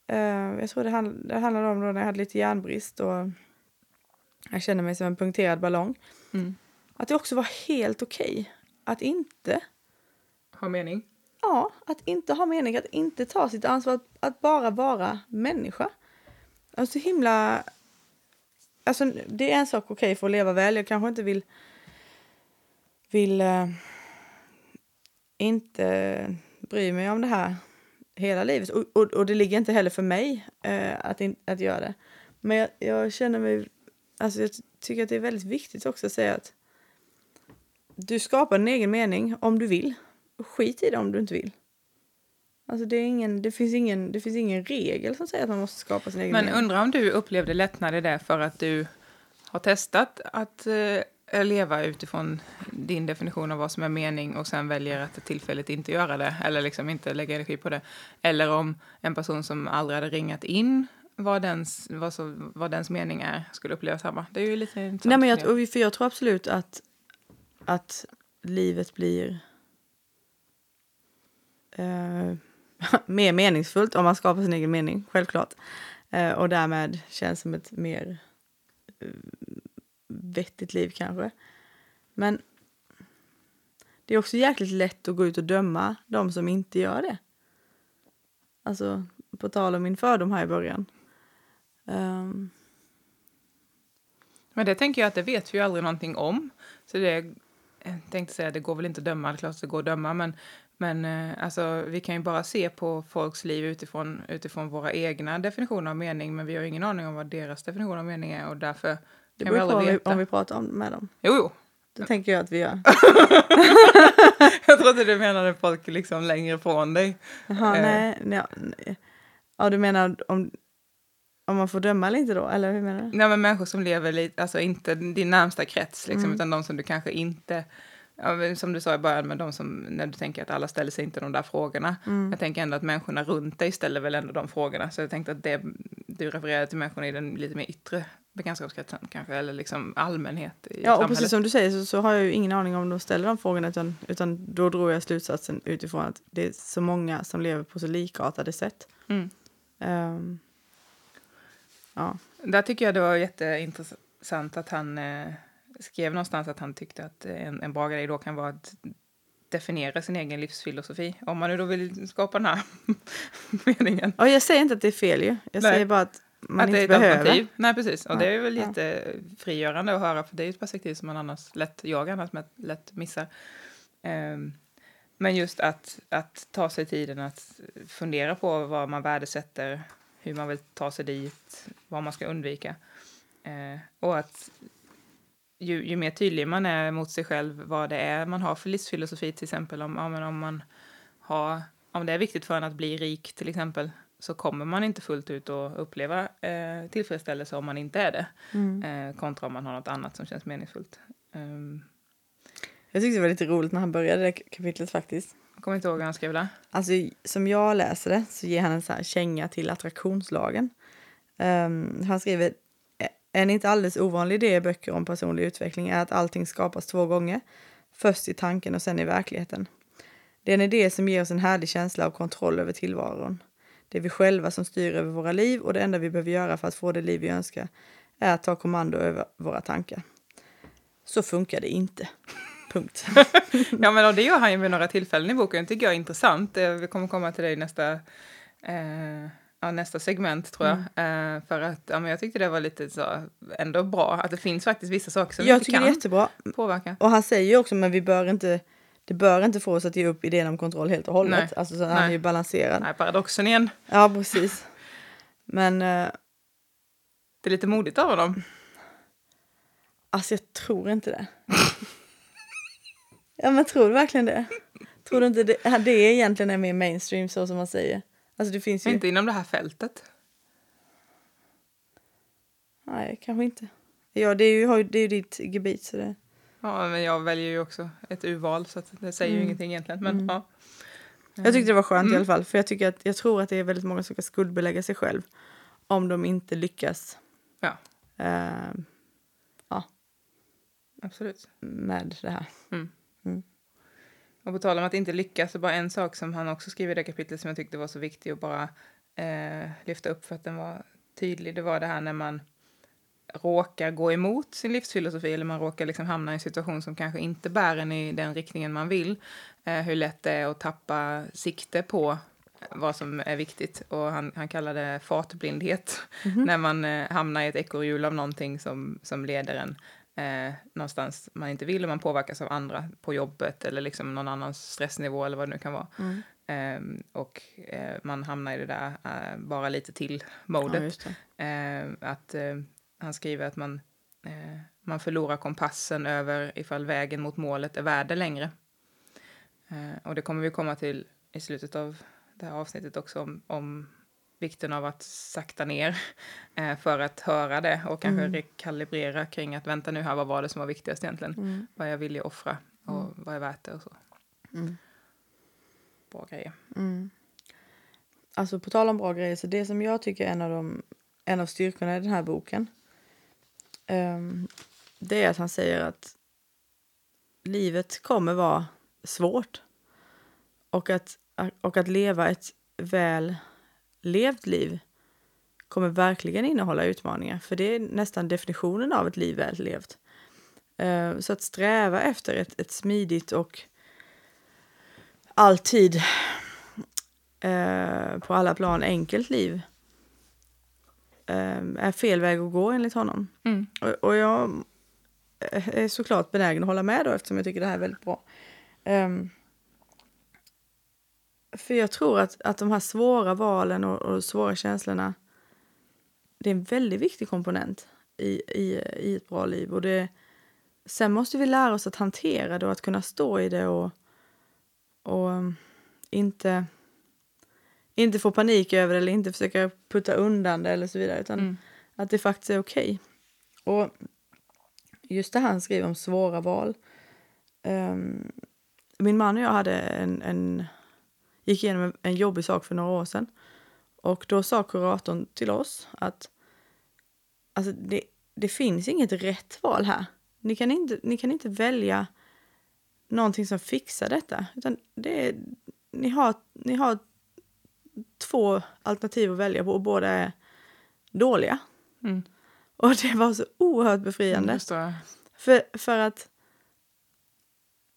Eh, jag tror det, hand, det handlade om då när jag hade lite järnbrist och jag kände mig som en punkterad ballong. Mm. Att det också var helt okej att inte ha mening? Ja, att inte ha mening, att inte ta sitt ansvar, att, att bara vara människa. Alltså himla... Alltså det är en sak okej för att leva väl. Jag kanske inte vill... Vill eh, inte bry mig om det här hela livet. Och, och, och det ligger inte heller för mig eh, att, in, att göra det. Men jag, jag känner mig... Alltså jag tycker att det är väldigt viktigt också att säga att du skapar en egen mening om du vill. Skit i det om du inte vill. Alltså det, ingen, det, finns ingen, det finns ingen regel som säger att man måste skapa sin egen Men undrar om du upplevde lättnad i det för att du har testat att eh, leva utifrån din definition av vad som är mening och sen väljer att tillfälligt inte göra det eller liksom inte lägga energi på det. Eller om en person som aldrig hade ringat in vad dens, vad så, vad dens mening är skulle uppleva samma. Det är ju lite intressant. Nej, men jag, för jag tror absolut att, att livet blir eh, <laughs> mer meningsfullt om man skapar sin egen mening, självklart. Eh, och därmed känns som ett mer eh, vettigt liv kanske. Men det är också jäkligt lätt att gå ut och döma de som inte gör det. Alltså, på tal om min fördom här i början. Um. Men det tänker jag att det vet vi ju aldrig någonting om. Så det, jag tänkte säga, det går väl inte att döma, det är klart att det går att döma, men, men eh, alltså, vi kan ju bara se på folks liv utifrån, utifrån våra egna definitioner av mening, men vi har ingen aning om vad deras definition av mening är och därför det kan vi beror på om aldrig vi, veta. om vi pratar om med dem. Jo, jo. Det tänker jag att vi gör. <laughs> Jag trodde du menade folk liksom längre från dig. Jaha, Eh. nej, nej, nej. Ja, du menar om, Om man får döma eller inte då? Eller hur menar du? Nej, men människor som lever lite, alltså inte din närmsta krets, liksom, Mm. utan de som du kanske inte, ja, som du sa i början, med de som, när du tänker att alla ställer sig inte de där frågorna. Mm. Jag tänker ändå att människorna runt dig ställer väl ändå de frågorna, så jag tänkte att det, du refererade till människorna i den lite mer yttre bekantskapskretsen kanske, eller liksom allmänhet i Ja, och samhället. precis som du säger så, så har jag ju ingen aning om de ställer de frågorna utan, utan då drog jag slutsatsen utifrån att det är så många som lever på så likartade sätt. Mm. Ehm, ja. Där tycker jag det var jätteintressant att han eh, skrev någonstans att han tyckte att en, en bra grej då kan vara att definiera sin egen livsfilosofi. Om man nu då vill skapa den här <laughs> meningen. Och jag säger inte att det är fel ju. Jag Nej. säger bara att man att det inte är ett behöver. alternativ. Nej, precis. Och Ja. det är väl Ja. jättefrigörande att höra, för det är ju ett perspektiv som man annars lätt, jag annars lätt missar. Ehm, men just att, att ta sig tiden att fundera på vad man värdesätter, hur man vill ta sig dit, vad man ska undvika. Eh, och att ju, ju mer tydlig man är mot sig själv vad det är man har för livsfilosofi, till exempel om, ja, om man har, om det är viktigt för en att bli rik till exempel, så kommer man inte fullt ut att uppleva eh, tillfredsställelse om man inte är det. Mm. Eh, kontra om man har något annat som känns meningsfullt. Um, Jag tyckte det var lite roligt när han började det kapitlet faktiskt. jag kommer inte ihåg hur han skrev det. Alltså, som jag läser det så ger han en så här känga till attraktionslagen. Ehm, han skriver en inte alldeles ovanlig idé i böcker om personlig utveckling är att allting skapas två gånger. Först i tanken och sen i verkligheten. Det är en idé som ger oss en härlig känsla av kontroll över tillvaron. Det är vi själva som styr över våra liv och det enda vi behöver göra för att få det liv vi önskar är att ta kommando över våra tankar. Så funkar det inte. Punkt. <laughs> Ja, men det gör han ju vid några tillfällen i boken. Det tycker jag är intressant. Eh, vi kommer komma till det i nästa, eh, ja, nästa segment, tror jag. Eh, för att ja, men jag tyckte det var lite så, ändå bra att det finns faktiskt vissa saker som vi Jag inte tycker det är kan jättebra. påverka. Och han säger ju också, men vi bör inte, det bör inte få oss att ge upp idén om kontroll helt och hållet. Nej. Alltså så han Nej. är ju balanserad. Nej, paradoxen igen. Ja, precis. Men eh, Det är lite modigt av honom. alltså jag tror inte det. ja, men tror du verkligen det? Tror du inte det, det egentligen är mer mainstream så som man säger? Alltså det finns ju... Inte inom det här fältet. Nej, kanske inte. Ja, det är ju, ju- det är ju ditt gebit så det... Ja, men jag väljer ju också ett urval så det säger ju Mm. ingenting egentligen. Men, ja. Jag tyckte det var skönt i Mm. alla fall. För jag, tycker att, jag tror att det är väldigt många som ska skuldbelägga sig själv om de inte lyckas Ja. eh, Absolut. med det här. Och på tal om att inte lyckas, så bara en sak som han också skriver i det kapitlet som jag tyckte var så viktig att bara eh, lyfta upp för att den var tydlig. Det var det här när man råkar gå emot sin livsfilosofi eller man råkar liksom hamna i en situation som kanske inte bär en i den riktningen man vill. Eh, hur lätt det är att tappa sikte på vad som är viktigt. Och han, han kallar det fartblindhet. När man eh, hamnar i ett ekorrhjul av någonting som, som leder en eh, någonstans man inte vill och man påverkas av andra på jobbet eller liksom någon annans stressnivå eller vad det nu kan vara. Ehm, och eh, man hamnar i det där eh, bara lite till Ja. Eh, att eh, han skriver att man, man förlorar kompassen över ifall vägen mot målet är värd längre. Och det kommer vi komma till i slutet av det här avsnittet också om, om vikten av att sakta ner <laughs> eh, för att höra det och kanske Mm. rekalibrera kring att vänta nu här, vad var det som var viktigast egentligen? Mm. Vad jag att offra och vad är värt det och så. Mm. Bra grejer. Mm. Alltså på tal om bra grejer, så det som jag tycker är en av, de, en av styrkorna i den här boken ehm, det är att han säger att livet kommer vara svårt. Och att, och att leva ett väl levt liv kommer verkligen innehålla utmaningar. För det är nästan definitionen av ett liv väl levt. Eh, Så att sträva efter ett, ett smidigt och alltid eh, på alla plan enkelt liv eh, är fel väg att gå enligt honom. Mm. Och, och jag är såklart benägen att hålla med då eftersom jag tycker det här är väldigt bra. Ehm, för jag tror att, att de här svåra valen och, och svåra känslorna det är en väldigt viktig komponent i, i, i ett bra liv. Och det, sen måste vi lära oss att hantera det och att kunna stå i det och, och um, inte, inte få panik över det eller inte försöka putta undan det eller så vidare. Utan Mm. att det faktiskt är okej. Och just det här han skriver om svåra val. Ehm, min man och jag hade en, en, gick igenom en, en jobbig sak för några år sedan. Och då sa kuratorn till oss att alltså det, det finns inget rätt val här. Ni kan, inte, ni kan inte välja någonting som fixar detta. Utan det är, ni, har, ni har två alternativ att välja på och båda är dåliga. Mm. Och det var så oerhört befriande. Mm. För, för att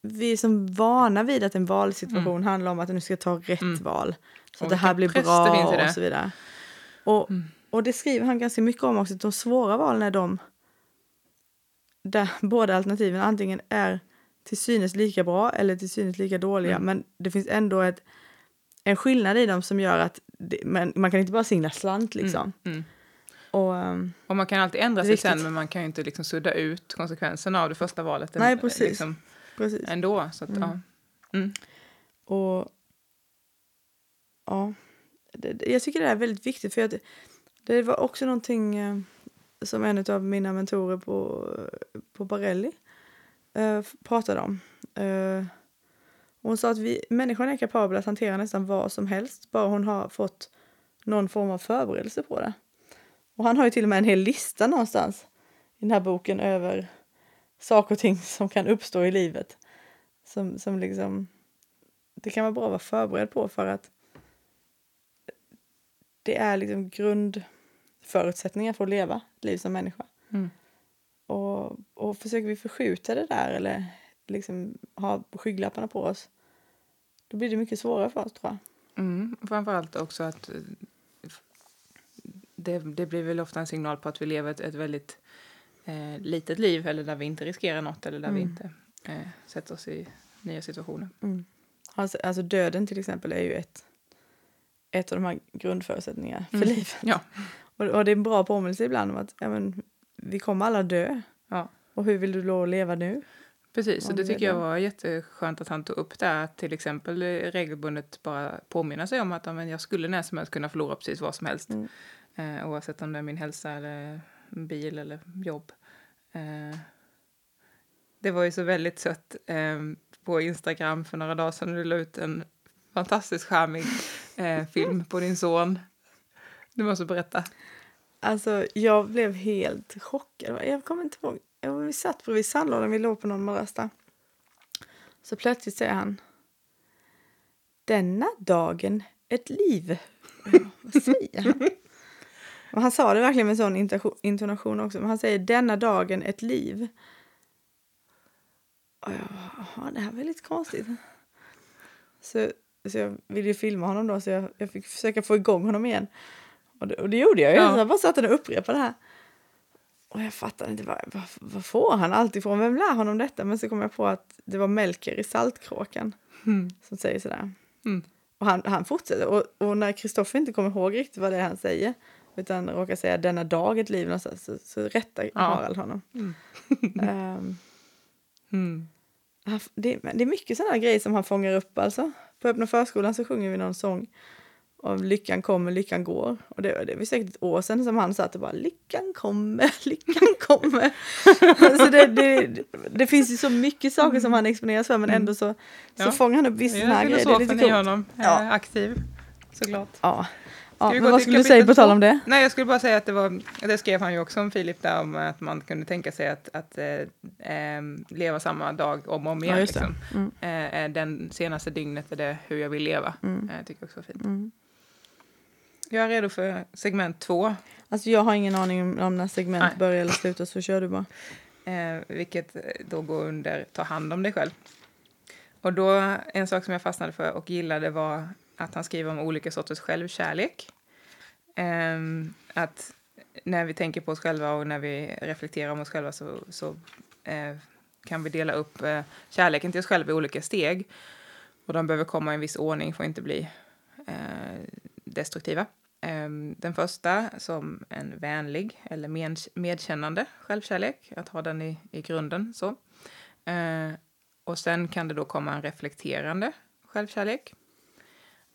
vi är som vana vid att en valsituation handlar om att nu ska ta rätt Mm. val. Så Och att det här blir bra och så vidare. Och, Mm. och det skriver han ganska mycket om också. De svåra valen är de där båda alternativen antingen är till synes lika bra eller till synes lika dåliga. Mm. Men det finns ändå ett, en skillnad i dem som gör att det, man, man kan inte bara singla slant liksom. Mm. Och, Och man kan alltid ändra sig viktigt. sen men man kan ju inte liksom sudda ut konsekvenserna av det första valet. Nej, precis. Liksom, precis. ändå. Så att, Mm. ja. Mm. Och ja, jag tycker det är väldigt viktigt för att det, var också någonting eh, som en av mina mentorer på, på Barelli eh, pratade om. Eh, hon sa att vi, människan är kapabel att hantera nästan vad som helst bara hon har fått någon form av förberedelse på det. Och han har ju till och med en hel lista någonstans i den här boken över saker och ting som kan uppstå i livet. Som, som liksom det kan vara bra att vara förberedd på för att det är liksom grundförutsättningar för att leva ett liv som människa. Mm. Och, och försöker vi förskjuta det där eller liksom ha skygglapparna på oss då blir det mycket svårare för oss tror jag. Mm. Framförallt också att eh, det, det blir väl ofta en signal på att vi lever ett, ett väldigt eh, litet liv eller där vi inte riskerar något eller där vi Mm. inte eh, sätter oss i nya situationer. Alltså, alltså döden till exempel är ju ett, ett av de här grundförutsättningarna för Mm. livet. Ja. <laughs> Och, och det är en bra påminnelse ibland om att ja, men, vi kommer alla dö. Ja. Och hur vill du då leva nu? Precis, och det tycker jag var jätteskönt att han tog upp där. Att till exempel regelbundet bara påminna sig om att ja, men jag skulle när som helst kunna förlora precis vad som helst. Mm. Eh, oavsett om det är min hälsa eller bil eller jobb. Eh, det var ju så väldigt sött eh, på Instagram för några dagar sedan. Du la ut en fantastiskt charmig eh, <laughs> film på din son. Du måste berätta. Alltså, jag blev helt chockad. Jag kommer inte ihåg. Vi satt bredvid sandlådan, vi låg på någon där. Så plötsligt säger han. Denna dagen ett liv. <laughs> Ja, Vad säger han? Och han sa det verkligen med sån intonation- också. Men han säger denna dagen ett liv. Och jag bara, "Jaha, det här var lite konstigt. Så, så jag ville filma honom då så jag, jag fick försöka få igång honom igen. Och det, och det gjorde jag ju. Ja. Jag bara satt och upprepade det här. Och jag fattade inte, vad, vad, vad får han allt ifrån? Vem lär honom detta? Men så kom jag på att det var Melker i Saltkråkan Mm. som säger sådär. Mm. Och han, han fortsätter. Och, och när Kristoffer inte kommer ihåg riktigt vad det är han säger utan råkar säga denna dag ett liv någonstans, så, så rättar Ja. Harald honom. Mm. <laughs> Ehm, Mm. han- det, men det är mycket sådana grejer som han fångar upp alltså. På öppna förskolan så sjunger vi någon sång om lyckan kommer, lyckan går. Och det, det var säkert ett år sedan som han satt och bara lyckan kommer, <laughs> lyckan kommer. <laughs> så det, det, det finns ju så mycket saker som han exponeras för men ändå så, så Ja. fångar han upp vissa grejer. Det är lite filosofen i honom, eh, Ja. aktiv såklart. Ja. Ja men vad skulle du säga på tal om det? Nej, jag skulle bara säga att det var, det skrev han ju också om Filip där, om att man kunde tänka sig att, att em, leva samma dag om och om igen. Ja, liksom. Mm. Eh, den senaste dygnet är det hur jag vill leva. Mm. Eh, tycker jag också var fint. Mm. Jag är redo för segment två, Alltså jag har ingen aning om, när segment Nej. börjar eller slutar så kör du bara. vilket då går under ta hand om dig själv. Och då, en sak som jag fastnade för och gillade var att han skriver om olika sorters självkärlek. Ehm, att när vi tänker på oss själva och när vi reflekterar om oss själva så, så eh, kan vi dela upp eh, kärleken till oss själva i olika steg. Och de behöver komma i en viss ordning för att inte bli eh, destruktiva. Ehm, den första som en vänlig eller med, medkännande självkärlek, att ha den i, i grunden. så. Eh, och sen kan det då komma en reflekterande självkärlek.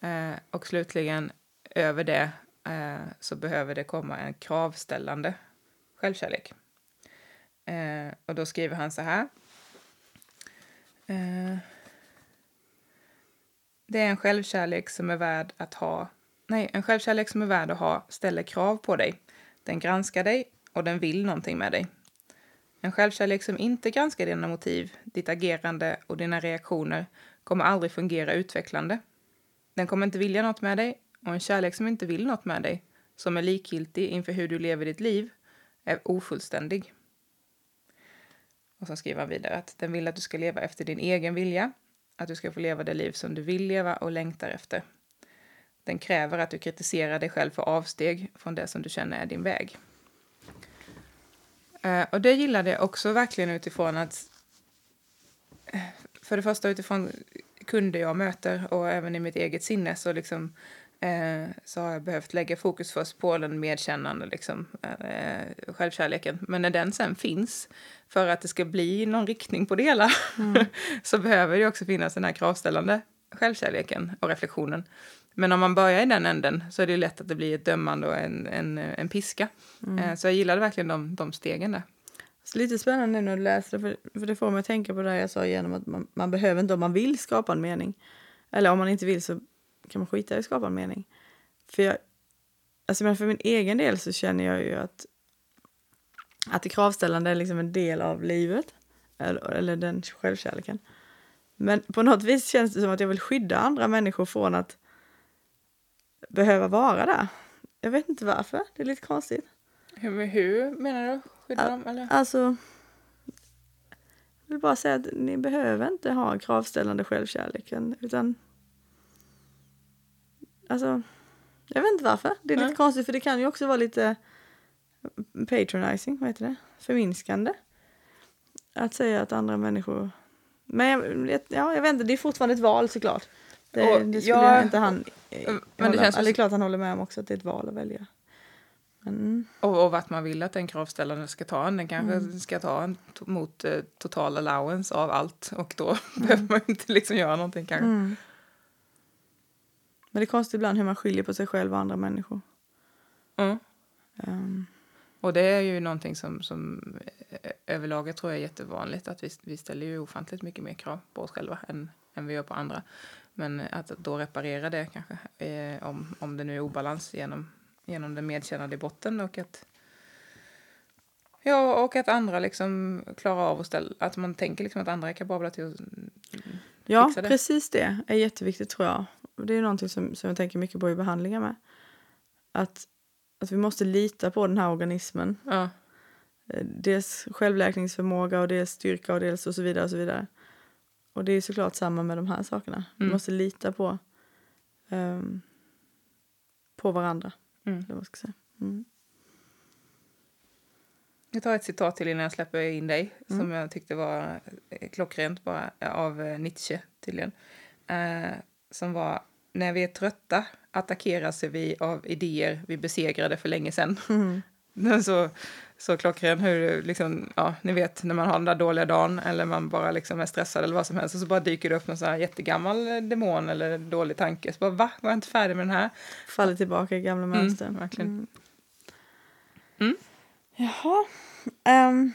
Eh, och slutligen, över det eh, så behöver det komma en kravställande självkärlek. Eh, och då skriver han så här. Eh, det är en självkärlek som är värd att ha. Nej, en självkärlek som är värd att ha ställer krav på dig. Den granskar dig och den vill någonting med dig. En självkärlek som inte granskar dina motiv, ditt agerande och dina reaktioner kommer aldrig fungera utvecklande. Den kommer inte vilja något med dig och en kärlek som inte vill något med dig, som är likgiltig inför hur du lever ditt liv, är ofullständig. Och så skriver han vidare att den vill att du ska leva efter din egen vilja, att du ska få leva det liv som du vill leva och längtar efter. Den kräver att du kritiserar dig själv för avsteg från det som du känner är din väg. Eh, och det gillade jag också verkligen utifrån att eh, för det första utifrån kunder jag möter och även i mitt eget sinne så liksom eh, så har jag behövt lägga fokus först på den medkännande liksom, eh, självkärleken. Men när den sen finns, för att det ska bli någon riktning på det hela, mm. <laughs> så behöver det också finnas den här kravställande självkärleken och reflektionen. Men om man börjar i den änden så är det lätt att det blir ett dömande och en, en, en piska. Mm. Eh, så jag gillade verkligen de, de stegen där. Så lite spännande när du läser det, för, för det får mig att tänka på det jag sa genom att man, man behöver inte om man vill skapa en mening. Eller om man inte vill så kan man skita i att skapa en mening. För jag, alltså men för min egen del så känner jag ju att, att det kravställande är liksom en del av livet. Eller, eller den självkärleken. Men på något vis känns det som att jag vill skydda andra människor från att behöva vara där. Jag vet inte varför, det är lite konstigt. Hur, hur menar du? Skydda dem? Eller? Alltså, jag vill bara säga att ni behöver inte ha kravställande självkärleken utan Alltså, jag vet inte varför. Det är lite konstigt för det kan ju också vara lite patronizing, vad heter det? Förminskande. Att säga att andra människor... Men jag, ja, jag vet inte, det är fortfarande ett val såklart. Det, och, det skulle ja, inte han men hålla, det, känns eller, det är klart han håller med om också att det är ett val att välja. Men... Och, och vart man vill att den kravställaren ska ta en. Den kanske mm. ska ta en mot eh, total allowance av allt och då mm. behöver man inte liksom göra någonting kanske. Mm. Men det är konstigt ibland hur man skiljer på sig själv och andra människor. Mm. Um. Och det är ju någonting som, som eh, överlag tror jag är jättevanligt att vi, vi ställer ju ofantligt mycket mer krav på oss själva än, än vi gör på andra. Men att då reparera det kanske, eh, om, om det nu är obalans genom, genom den medkännande i botten och att Ja, och att andra liksom klarar av att ställa, att man tänker liksom att andra är kapabla till att Ja, det. precis det är jätteviktigt tror jag. Det är någonting som, som jag tänker mycket på i behandlingar med. Att, att vi måste lita på den här organismen. Ja. Eh, dels självläkningsförmåga och dels styrka och dels och så vidare och så vidare. Och det är såklart samma med de här sakerna. Mm. Vi måste lita på, um, på varandra. Mm. Det ska säga. Mm. Jag tar ett citat till innan jag släpper in dig mm. som jag tyckte var eh, klockrent bara av eh, Nietzsche tydligen. Uh, som var när vi är trötta attackeras vi av idéer vi besegrade för länge sedan. <laughs> <laughs> Mm. så, så klockren hur, liksom, ja, ni vet när man har den där dåliga dagen eller man bara liksom är stressad eller vad som helst och så bara dyker det upp någon sån här jättegammal demon eller dålig tanke. Så bara, va? Var jag inte färdig med den här? Faller tillbaka i gamla mm, mönster. Mm, verkligen. Mm. Jaha. Um.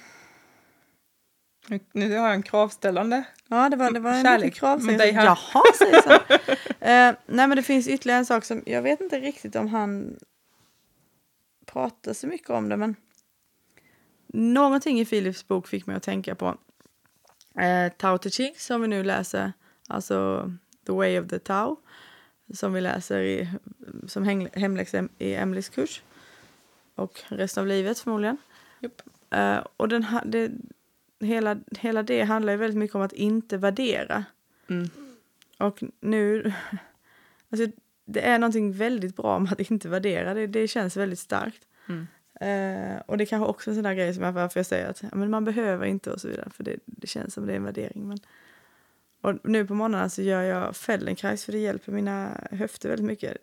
Nu, nu har jag en kravställande Ja, det var, det var en Kärlek kravställande. Dig här. Jaha, säger så. uh, <laughs> nej, men det finns ytterligare en sak som jag vet inte riktigt om han pratar så mycket om det, men någonting i Philips bok fick mig att tänka på eh, Tao Te Ching som vi nu läser, alltså The Way of the Tao som vi läser i, som hemläxa i Emelies kurs och resten av livet förmodligen. Yep. Uh, och den ha, det, hela, hela det handlar ju väldigt mycket om att inte värdera. Mm. Och nu... <laughs> Alltså, det är någonting väldigt bra med att inte värdera. Det, det känns väldigt starkt. Mm. Uh, och det är kanske också en sån där grej som jag, varför jag säger att ja, men man behöver inte och så vidare. För det, det känns som det är en värdering. Men, och nu på morgonen så gör jag Feldenkrais för det hjälper mina höfter väldigt mycket.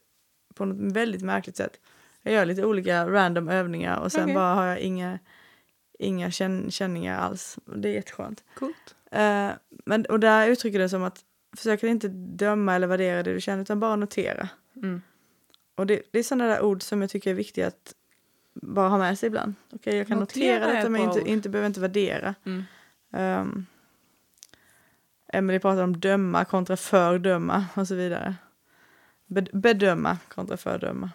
På något väldigt märkligt sätt. Jag gör lite olika random övningar och sen okay. bara har jag inga, inga känn, känningar alls. Det är jätteskönt. Coolt. Uh, men, och där uttrycker det som att försöker inte döma eller värdera det du känner utan bara notera. Mm. Och det, det är sådana där ord som jag tycker är viktiga att bara ha med sig ibland. Okej, jag kan Notera notera, detta ett men inte, inte, behöver inte värdera. Mm. Um, Emily pratar om döma kontra fördöma och så vidare. Bed bedöma kontra fördöma.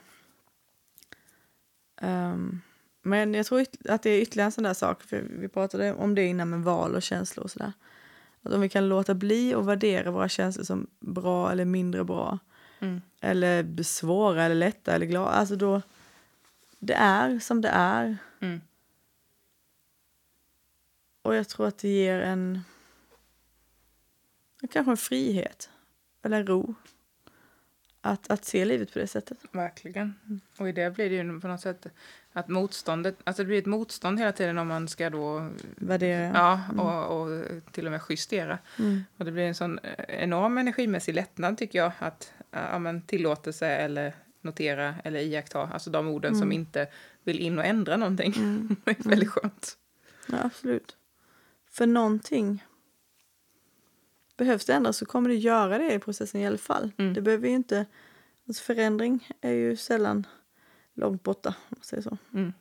Ehm, men jag tror att det är ytterligare en sån där sak, för vi pratade om det innan med val och känslor och sådär. Att om vi kan låta bli att värdera våra känslor som bra eller mindre bra, Mm. eller svåra eller lätta eller glada, alltså då, det är som det är. Mm. Och jag tror att det ger en, kanske en frihet, eller en ro. Att, att se livet på det sättet. Verkligen. Mm. Och i det blir det ju på något sätt att motståndet, alltså det blir ett motstånd hela tiden om man ska då, Värdera. ja, och, och till och med justera. Mm. Och det blir en sån enorm energimässig lättnad tycker jag att ja, men tillåtelse eller notera eller iaktta, alltså de orden som Mm. inte vill in och ändra någonting. Mm. <laughs> det är väldigt skönt. Ja, absolut. För någonting behövs det ändras så kommer det göra det i processen i alla fall. Mm. Det behöver ju inte... Alltså förändring är ju sällan långt borta, om man säger så. Mm.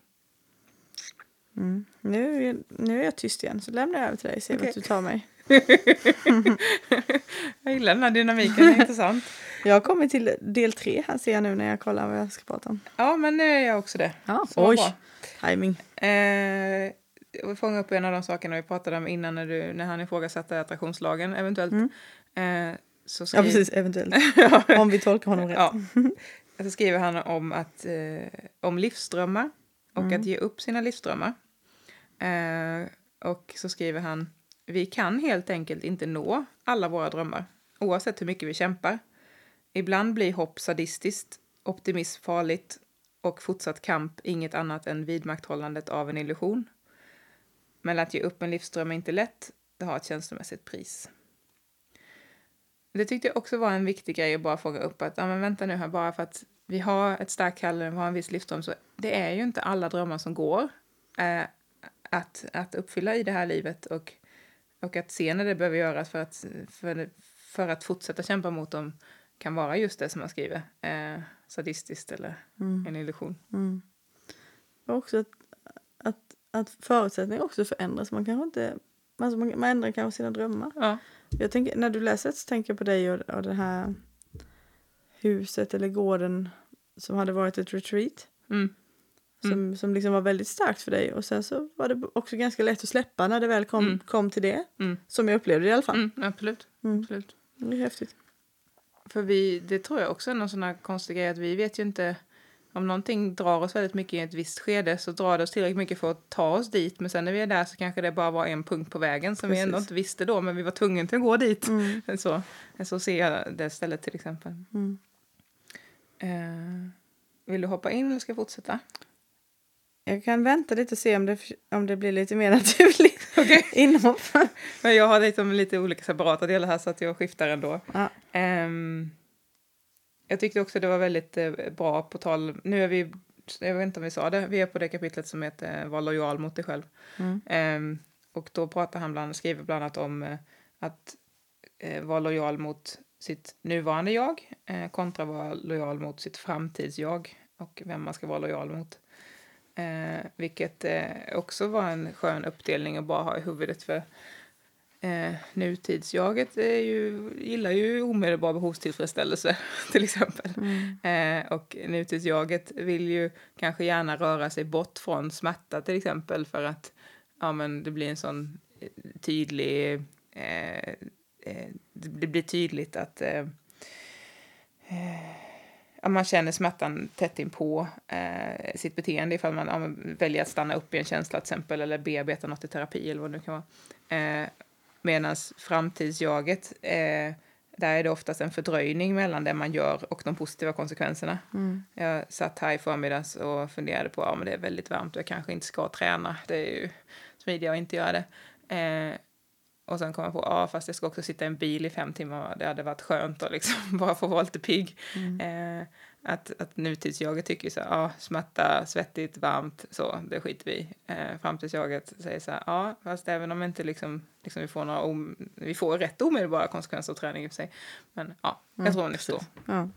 Mm. Nu, är, nu är jag tyst igen, så lämnar jag över till dig. Se Okej. vart du tar mig. <laughs> Jag gillar den här dynamiken, det är intressant. <laughs> Jag har kommit till del tre här ser jag nu när jag kollar vad jag ska prata om. Ja, men nu är jag också det. Ja, Så oj, timing. Eh, vill fånga upp en av de sakerna vi pratade om innan när, du, när han ifrågasatte attraktionslagen eventuellt. Mm. Eh, så Ja, skrev, precis, eventuellt. <laughs> Ja. Om vi tolkar honom rätt. Ja. Så skriver han om, att, eh, om livsdrömmar och Mm. att ge upp sina livsdrömmar. Eh, och så skriver han, vi kan helt enkelt inte nå alla våra drömmar, oavsett hur mycket vi kämpar. Ibland blir hopp sadistiskt, optimism farligt och fortsatt kamp inget annat än vidmakthållandet av en illusion. Men att ge upp en livsdröm är inte lätt, det har ett känslomässigt pris. Det tyckte jag också var en viktig grej att bara fånga upp att, ja men vänta nu här, bara för att vi har ett starkt kall, vi har en viss livsdröm, så det är ju inte alla drömmar som går eh, att, att uppfylla i det här livet och, och att se när det behöver göras för att, för, för att fortsätta kämpa mot dem kan vara just det som man skriver, eh, sadistiskt eller Mm. en illusion. Mm. Och också att, att, förutsättningar också förändras. Man kanske inte... Alltså man, man ändrar kanske sina drömmar. Ja. Jag tänker, när du läser så tänker jag på dig och, och det här huset eller gården som hade varit ett retreat. Mm. Som, som liksom var väldigt starkt för dig. Och sen så var det också ganska lätt att släppa när det väl kom, Mm. kom till det. Mm. Som jag upplevde det i alla fall. Mm, absolut. Mm. absolut. Det är häftigt. För vi, det tror jag också är någon sån här konstig grej att vi vet ju inte om någonting drar oss väldigt mycket i ett visst skede så drar det oss tillräckligt mycket för att ta oss dit men sen när vi är där så kanske det bara var en punkt på vägen som vi ändå Precis. inte visste då men vi var tvungna till att gå dit. Mm. Så, så ser jag det stället till exempel. Mm. Eh, vill du hoppa in eller ska jag fortsätta? Jag kan vänta lite och se om det, om det blir lite mer <laughs> naturligt Okej. inhopp. <laughs> Men jag har liksom lite olika separata delar här så att jag skiftar ändå. Ja. Ehm, jag tyckte också det var väldigt eh, bra på tal, nu är vi, jag vet inte om vi sa det, vi är på det kapitlet som heter eh, Var lojal mot dig själv. Mm. Ehm, och då pratar han bland, skriver bland annat om eh, att eh, vara lojal mot sitt nuvarande jag eh, kontra vara lojal mot sitt framtidsjag och vem man ska vara lojal mot. Eh, vilket eh, också var en skön uppdelning att bara ha i huvudet för eh, nutidsjaget är ju, gillar ju omedelbar behovstillfredsställelse <laughs> till exempel. Mm. Eh, och nutidsjaget vill ju kanske gärna röra sig bort från smärta till exempel för att ja, men det blir en sån eh, tydlig... Eh, eh, det blir tydligt att eh, eh, ja, man känner smärtan tätt inpå eh, sitt beteende ifall man, ja, man väljer att stanna upp i en känsla till exempel eller bearbeta något i terapi eller vad det nu kan vara. Eh, Medan framtidsjaget, eh, där är det oftast en fördröjning mellan det man gör och de positiva konsekvenserna. Mm. Jag satt här i förmiddags och funderade på att ja, det är väldigt varmt och jag kanske inte ska träna. Det är ju smidigare att inte göra det. Eh, och sen kom jag på ja, fast jag ska också sitta i en bil i fem timmar. Det hade varit skönt att liksom <laughs> bara få vara lite pigg. Mm. Eh, Att, att nutidsjaget tycker så här, ja, smärta, svettigt, varmt, så, det skiter vi eh, Framtidsjaget säger så här, ja, fast även om inte liksom, liksom vi får några, om, vi får rätt omedelbara konsekvenser av träning i och för sig. Men ja, jag tror ni förstår. Ja.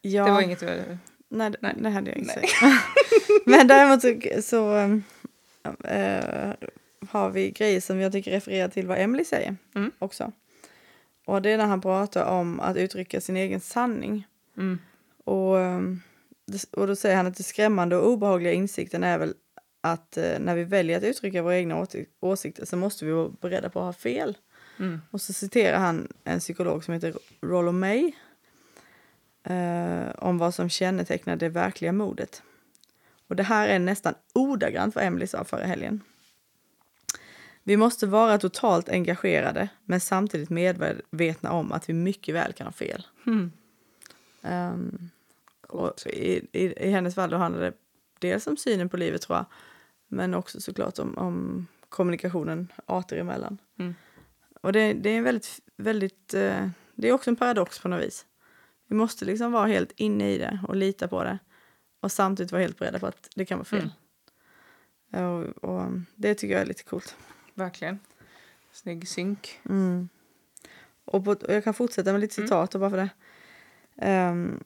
Ja, Det var inget, eh, nej, nej. det hade jag inte sagt. <laughs> Men däremot så, så eh, har vi grejer som jag tycker refererar till vad Emily säger Mm. också. Och det är när han pratar om att uttrycka sin egen sanning. mm, Och, ehm, och då säger han att det skrämmande och obehagliga insikten är väl att eh, när vi väljer att uttrycka våra egna åsikter så måste vi vara beredda på att ha fel. mm, Och så citerar han en psykolog som heter Rollo May eh, om vad som kännetecknar det verkliga modet. Och det här är nästan ordagrant vad Emily sa förra helgen. Vi måste vara totalt engagerade men samtidigt medvetna om att vi mycket väl kan ha fel. mm. Ehm, och i, i, I hennes fall då handlar det dels om synen på livet tror jag, men också såklart om, om kommunikationen arter emellan. Mm. Och det, det är en väldigt, väldigt, eh, det är också en paradox på något vis. Vi måste liksom vara helt inne i det och lita på det och samtidigt vara helt beredda på att det kan vara fel. Och, och det tycker jag är lite coolt. Verkligen. Snygg synk. Mm. Och, på, och jag kan fortsätta med lite Mm. citat och bara för det. Ehm,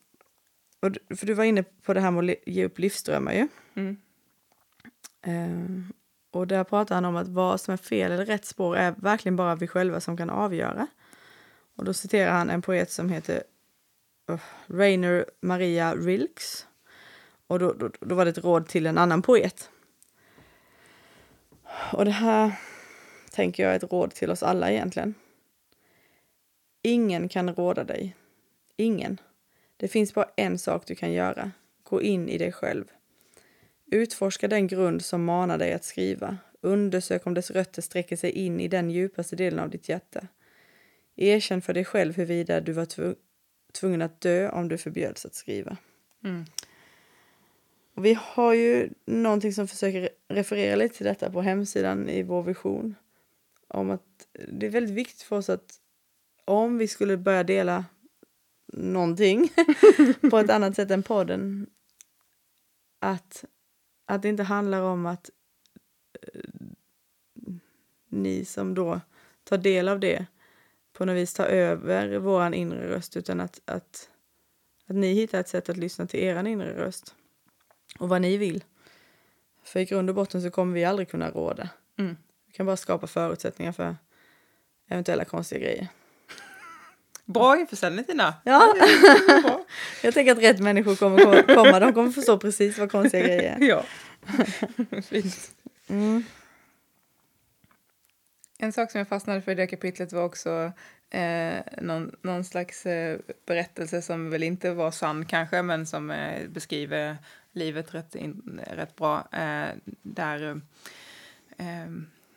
och, för du var inne på det här med att ge upp livsdrömmar ju. Mm. Ehm, och där pratar han om att vad som är fel eller rätt spår är verkligen bara vi själva som kan avgöra. Och då citerar han en poet som heter uh, Rainer Maria Rilks. Och då, då, då var det ett råd till en annan poet. Och det här tänker jag ett råd till oss alla egentligen. Ingen kan råda dig. Ingen. Det finns bara en sak du kan göra. Gå in i dig själv. Utforska den grund som manar dig att skriva. Undersök om dess rötter sträcker sig in i den djupaste delen av ditt hjärta. Erkänn för dig själv huruvida du var tvu- tvungen att dö om du förbjöds att skriva. Mm. Och vi har ju någonting som försöker referera lite till detta på hemsidan i vår vision. Om att det är väldigt viktigt för oss att om vi skulle börja dela någonting <laughs> på ett annat sätt än podden att, att det inte handlar om att eh, ni som då tar del av det på något vis tar över vår inre röst utan att, att, att ni hittar ett sätt att lyssna till er inre röst och vad ni vill. För i grund och botten så kommer vi aldrig kunna råda. Mm. Kan bara skapa förutsättningar för eventuella konstiga grejer. <laughs> Bra införsäljning Tina. Ja. <laughs> Bra. Jag tänker att rätt människor kommer ko- komma. De kommer förstå precis vad konstiga grejer är. <laughs> ja. Fint. Mm. En sak som jag fastnade för i det kapitlet var också eh, någon, någon slags eh, berättelse som väl inte var sann kanske, men som eh, beskriver livet rätt, in, rätt bra. Eh, där eh,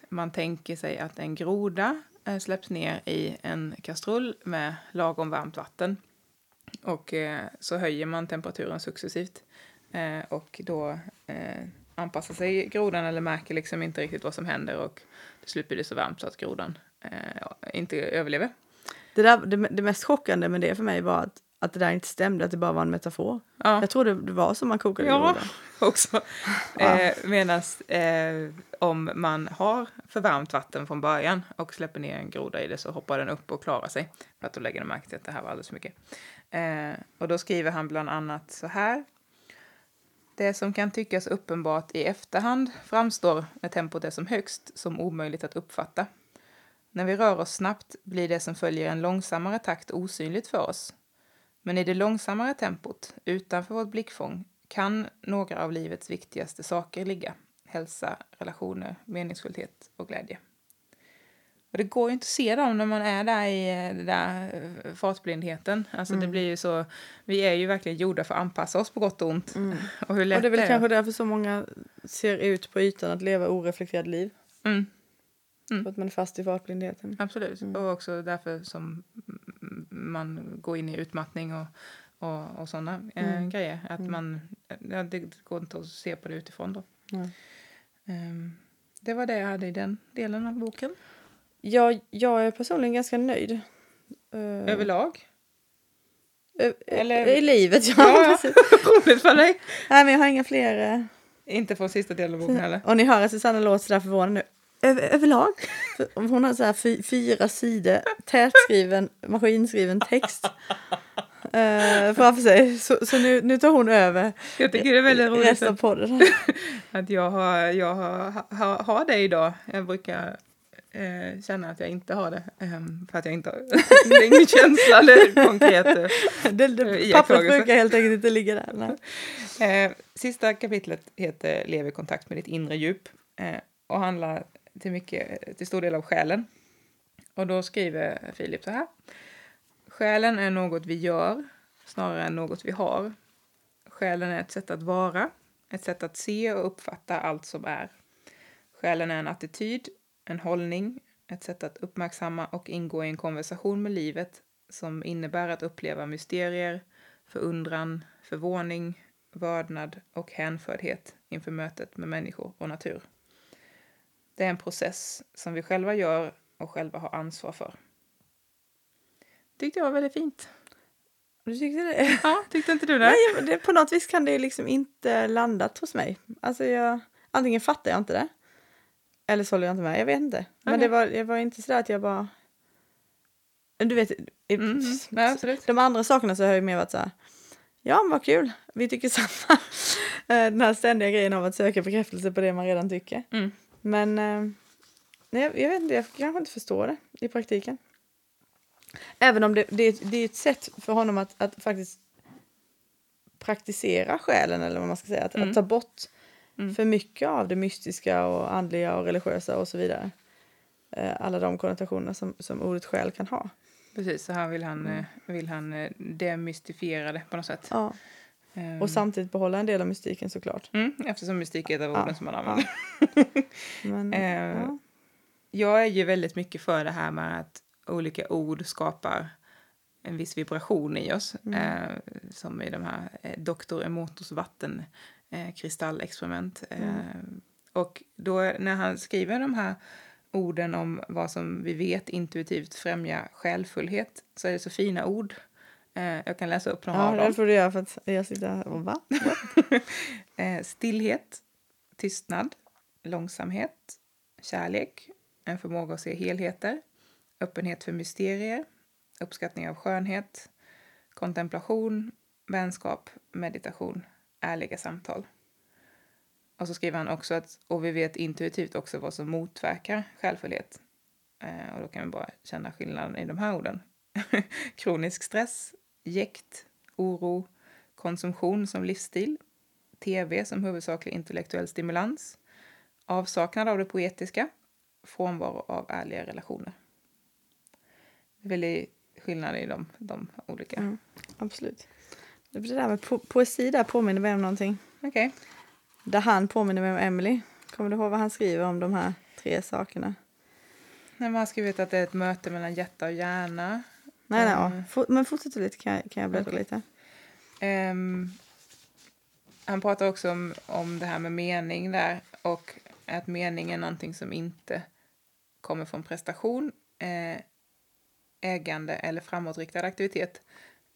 man tänker sig att en groda eh, släpps ner i en kastrull med lagom varmt vatten. Och eh, så höjer man temperaturen successivt. Eh, och då anpassar sig grodan eller märker liksom inte riktigt vad som händer och till slut blir det så varmt så att grodan inte överlever. Det, där, det, det mest chockande med det för mig var att, att det där inte stämde, att det bara var en metafor. Ja, Jag trodde det var som man kokade Ja. <laughs> också. Eh, Medan eh, om man har för varmt vatten från början och släpper ner en groda i det så hoppar den upp och klarar sig. För att då lägger den märke till att det här var alldeles för mycket. Eh, och då skriver han bland annat så här. Det som kan tyckas uppenbart i efterhand framstår när tempot är som högst som omöjligt att uppfatta. När vi rör oss snabbt blir det som följer en långsammare takt osynligt för oss. Men i det långsammare tempot, utanför vårt blickfång, kan några av livets viktigaste saker ligga. Hälsa, relationer, meningsfullhet och glädje. Och det går ju inte att se dem när man är där i eh, den där eh, fartblindheten. Alltså det blir ju så, vi är ju verkligen gjorda för att anpassa oss på gott och ont. <laughs> Och hur lätt Och det är väl det kanske därför så många ser ut på ytan att leva oreflekterade liv. Mm, För att man är fast i fartblindheten. absolut. Och också därför som mm, man går in i utmattning och, och, och sådana eh, grejer. Att man, ja, det går inte att se på det utifrån då. Ehm, det var det jag hade i den delen av boken. Jag, jag är personligen ganska nöjd. Eh, Överlag. Ö- Eller- I livet, ja. <laughs> Ja. Roligt för dig. Nej, men jag har inga fler. eh, Inte från sista delen av boken heller. Och ni hör att Susanna låter sådär förvånad nu. Över, överlag. Hon har så här fy, fyra sidor tätskriven, maskinskriven text eh, framför sig. Så, så nu, nu tar hon över Jag tycker det är väldigt roligt resten av podden. <laughs> att jag, har, jag har, har, har det idag. Jag brukar eh, känna att jag inte har det. ehm, för att jag inte har... <laughs> det är ingen känsla eller konkret. eh, Det, det, pappret brukar helt enkelt inte ligga där. Eh, sista kapitlet heter Lev i kontakt med ditt inre djup eh, och handlar till, mycket, till stor del av själen. Och då skriver Filip så här. Själen är något vi gör snarare än något vi har. Själen är ett sätt att vara, ett sätt att se och uppfatta allt som är. Själen är en attityd, en hållning, ett sätt att uppmärksamma och ingå i en konversation med livet som innebär att uppleva mysterier, förundran, förvåning, vördnad och hänfördhet inför mötet med människor och natur. Det är en process som vi själva gör och själva har ansvar för. Tyckte jag var väldigt fint. Du tyckte det? <laughs> Ja, tyckte inte du det? Nej, det, på något vis kan det liksom inte landat hos mig. Alltså jag, antingen fattar jag inte det. Eller så håller jag inte med. Jag vet inte. Men Okej. det var, jag var inte sådär att jag bara... Du vet, Mm, nej, absolut. de andra sakerna så har jag mer varit så här. Ja, men vad kul. Vi tycker samma. <laughs> Den här ständiga grejen av att söka bekräftelse på det man redan tycker. Mm. Men eh, nej, jag, vet inte, jag kanske inte förstår det i praktiken. Även om det, det, är ett- det är ett sätt för honom att, att faktiskt praktisera själen eller vad man ska säga. Att, Mm. att ta bort Mm. för mycket av det mystiska och andliga och religiösa och så vidare. Eh, alla de konnotationer som, som ordet själ kan ha. Precis, så här vill han, eh, vill han demystifiera det på något sätt. Ja. Ehm, Och samtidigt behålla en del av mystiken såklart. mm, eftersom mystik är ett av Ja, orden som man ja. använder. <laughs> Men, <laughs> Eh, ja. Jag är ju väldigt mycket för det här med att olika ord skapar en viss vibration i oss. Eh, som i de här eh, Dr. Emotos vatten eh, kristallexperiment. Eh, och då när han skriver de här orden om vad som vi vet intuitivt främjar själfullhet så är det så fina ord. Eh, jag kan läsa upp några av Ja, dem. det får du göra för att jag sitter här och va? <laughs> Eh, stillhet, tystnad, långsamhet, kärlek, en förmåga att se helheter, öppenhet för mysterier, uppskattning av skönhet, kontemplation, vänskap, meditation, ärliga samtal. Och så skriver han också att och vi vet intuitivt också vad som motverkar själfullhet. Eh, och då kan vi bara känna skillnaden i de här orden. <laughs> Kronisk stress, jäkt, oro, konsumtion som livsstil, tv som huvudsaklig intellektuell stimulans, avsaknad av det poetiska, frånvaro av ärliga relationer. Det är väldigt skillnad i de, de olika. Mm. Absolut. Det där med po poesi där påminner mig om någonting. Okej. Där han påminner mig om Emily. Kommer du ihåg vad han skriver om de här tre sakerna? Nej, Man har skrivit att det är ett möte mellan hjärta och hjärna. Nej, nej, ja. For, men fortsätt lite kan jag, kan jag bläddra Okej. lite. Ehm, han pratar också om, om det här med mening där och att mening är någonting som inte kommer från prestation, eh, ägande eller framåtriktad aktivitet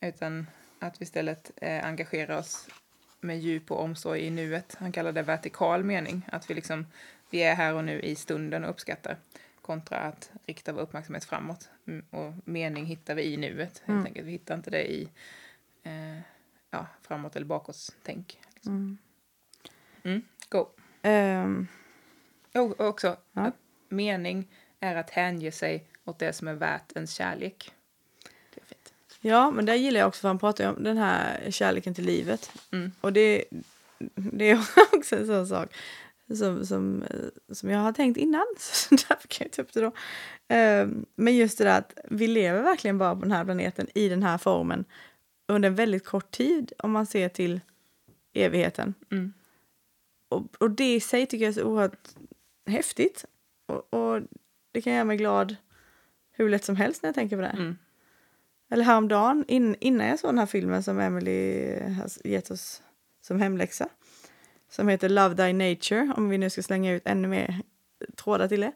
utan att vi istället eh, engagerar oss med djup och omsorg i nuet. Han kallar det vertikal mening, att vi liksom vi är här och nu i stunden och uppskattar kontra att rikta vår uppmärksamhet framåt. Mm, Och mening hittar vi i nuet, helt Mm. enkelt. Vi hittar inte det i eh, ja, framåt eller bakåt tänk. Liksom. Mm. Mm. Go. Oh, och också Ja. mening är att hänge sig åt det som är värt ens kärlek. Det är fint. ja, men där gillar jag också för han pratar ju om den här kärleken till livet. Mm. Och det, det är <laughs> också en sån sak som, som, eh, som jag har tänkt innan. <laughs> Så därför kan jag ta upp det då. Ehm, Men just det där att vi lever verkligen bara på den här planeten i den här formen under en väldigt kort tid om man ser till evigheten. Mm. Och, och det i sig tycker jag är så oerhört häftigt. Och, och det kan göra mig glad hur lätt som helst när jag tänker på det. Mm. Eller häromdagen, in, innan jag såg den här filmen som Emily har gett oss som hemläxa. Som heter Love Thy Nature, om vi nu ska slänga ut ännu mer trådar till det.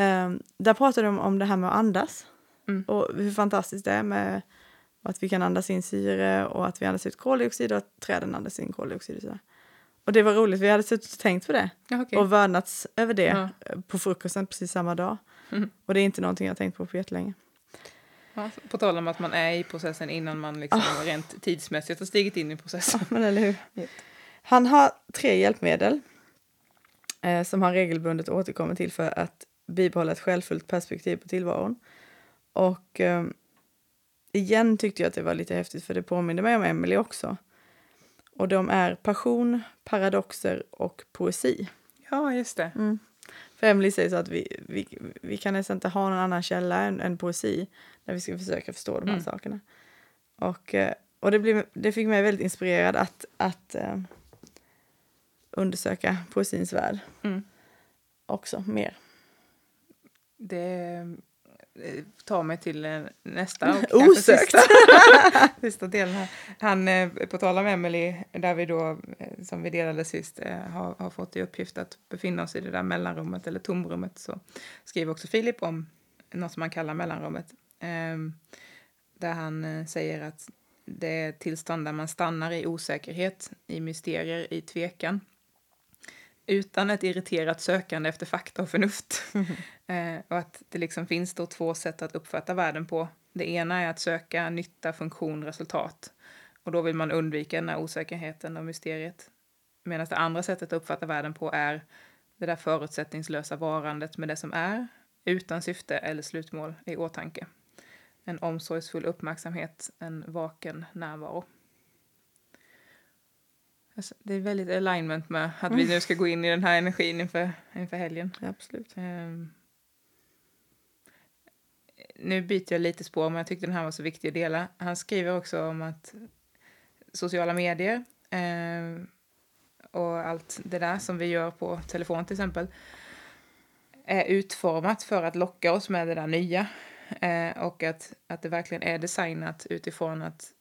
Um, där pratar de om det här med att andas. Mm. Och hur fantastiskt det är med, att vi kan andas in syre och att vi andas ut koldioxid och att träden andas in koldioxid. Och, sådär. och det var roligt, vi hade suttit och tänkt på det Ja, okej. och vördnats över det Ja. på frukosten precis samma dag. Mhm. Och det är inte någonting jag har tänkt på på jättelänge. Ja, på tal om att man är i processen innan man liksom Ah. rent tidsmässigt har stigit in i processen. Men eller hur? Han har tre hjälpmedel eh, som han regelbundet återkommer till för att bibehålla ett självfullt perspektiv på tillvaron. Och eh, igen tyckte jag att det var lite häftigt för det påminner mig om Emily också. Och de är passion, paradoxer och poesi. Ja, just det. För Emily säger så att vi, vi, vi kan nästan inte ha någon annan källa än, än poesi när vi ska försöka förstå de här Mm. sakerna. Och, eh, och det, blev, det fick mig väldigt inspirerad att, att eh, undersöka poesins värld Mm. också mer. Det eh, tar mig till eh, nästa och <laughs> Osökt. sista, <laughs> sista delen här. Han, eh, på tal om Emily, där vi då, som vi delade sist, har, har fått i uppgift att befinna oss i det där mellanrummet eller tomrummet, så skriver också Filip om något som han kallar mellanrummet. ehm, Där han säger att det är ett tillstånd där man stannar i osäkerhet, i mysterier, i tvekan. Utan ett irriterat sökande efter fakta och förnuft. <laughs> Eh, och att det liksom finns då två sätt att uppfatta världen på. Det ena är att söka nytta, funktion, resultat. Och då vill man undvika den här osäkerheten och mysteriet. Medan det andra sättet att uppfatta världen på är det där förutsättningslösa varandet med det som är, utan syfte eller slutmål i åtanke. En omsorgsfull uppmärksamhet, en vaken närvaro. Alltså, det är väldigt alignment med att vi nu ska gå in i den här energin inför, inför helgen. Absolut. Ehm. nu byter jag lite spår, men jag tyckte den här var så viktig att dela. Han skriver också om att sociala medier ehm, och allt det där som vi gör på telefon till exempel är utformat för att locka oss med det där nya. Eh, och att, att det verkligen är designat utifrån att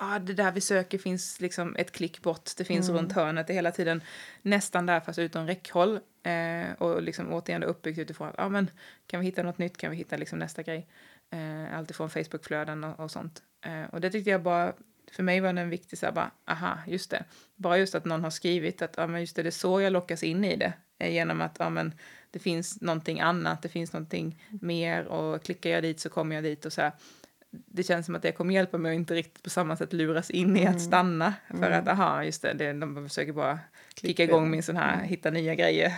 ah, det där vi söker finns liksom ett klick bort, det finns runt hörnet, det är hela tiden nästan där fast utom räckhåll. Eh, och liksom återigen uppbyggt utifrån att ah, men, kan vi hitta något nytt kan vi hitta liksom nästa grej. Eh, Alltifrån Facebookflöden och, och sånt. Eh, och det tyckte jag bara, för mig var den viktig, så här, bara, aha, just det. Bara just att någon har skrivit att ah, men just det, det är så jag lockas in i det. Eh, genom att ah, men, det finns någonting annat, det finns någonting mer och klickar jag dit så kommer jag dit och så här. Det känns som att det kommer hjälpa mig att inte riktigt på samma sätt luras in i att stanna. För att aha, just det, det de försöker bara kicka igång min sån här hitta nya grejer <laughs>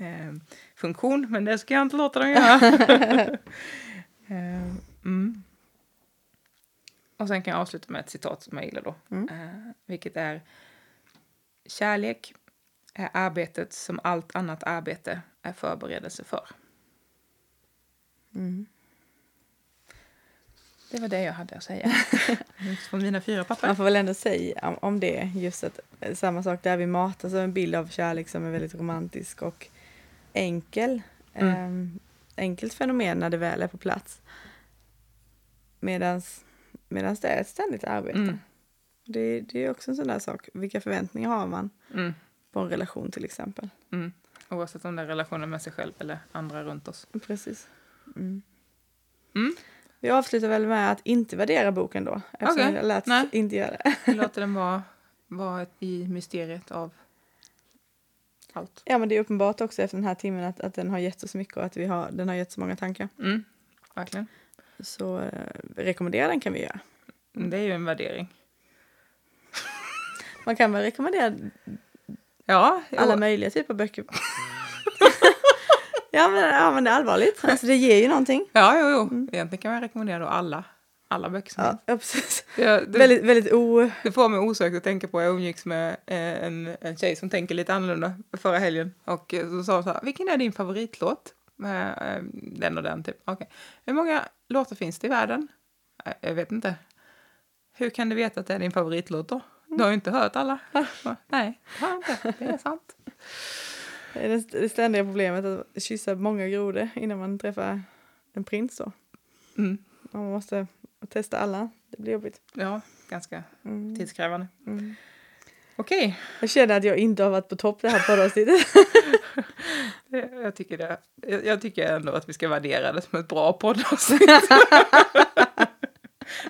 eh, funktion, men det ska jag inte låta dem göra. <laughs> <laughs> eh, mm. Och sen kan jag avsluta med ett citat som jag gillar då, eh, vilket är Kärlek är arbetet som allt annat arbete är förberedelse för. Det var det jag hade att säga. <laughs> Från mina fyra papper. Man får väl ändå säga om- det, just att eh, samma sak där vi matas av en bild av kärlek som är väldigt romantisk och enkel. Mm. Ehm, enkelt fenomen när det väl är på plats. Medans det är ett ständigt arbete. Mm. Det, det är också en sån där sak. Vilka förväntningar har man Mm. på en relation till exempel? Mm. Oavsett om det är relationen med sig själv eller andra runt oss. Precis. Mm. Mm. Vi avslutar väl med att inte värdera boken då. Eftersom Okej. jag lät Nej. inte göra det. Vi <laughs> låter den vara, vara i mysteriet av allt. Ja men det är uppenbart också efter den här timmen att, att den har gett oss så mycket och att vi har, den har gett så många tankar. Mm. Verkligen. Så eh, rekommendera den kan vi göra. Det är ju en värdering. Man kan väl rekommendera Ja, alla möjliga typer av böcker. Ja, men, ja men det är allvarligt. Alltså det ger ju någonting. Ja, jo, jo. Egentligen kan man rekommendera då alla, alla böcker som Ja, ja precis. det, det, Väldigt, väldigt o... det får mig osökt att tänka på, jag umgicks med eh, en, en tjej som tänker lite annorlunda förra helgen. Och eh, så sa hon så här, vilken är din favoritlåt? Eh, den och den typ. Okej. Hur många låtar finns det i världen? Jag vet inte. Hur kan du veta att det är din favoritlåt då? Du har ju inte hört alla. Nej, det har jag inte. Det är sant. Det ständiga problemet att kyssa många grodor innan man träffar en prins. Då. Mm. Man måste testa alla. Det blir jobbigt. Ja, ganska mm. tidskrävande. Mm. Okej. Okay. Jag känner att jag inte har varit på topp det här poddavsnittet. <laughs> <laughs> jag, tycker det. Jag, jag, tycker ändå att vi ska värdera det som ett bra poddavsnitt. <laughs>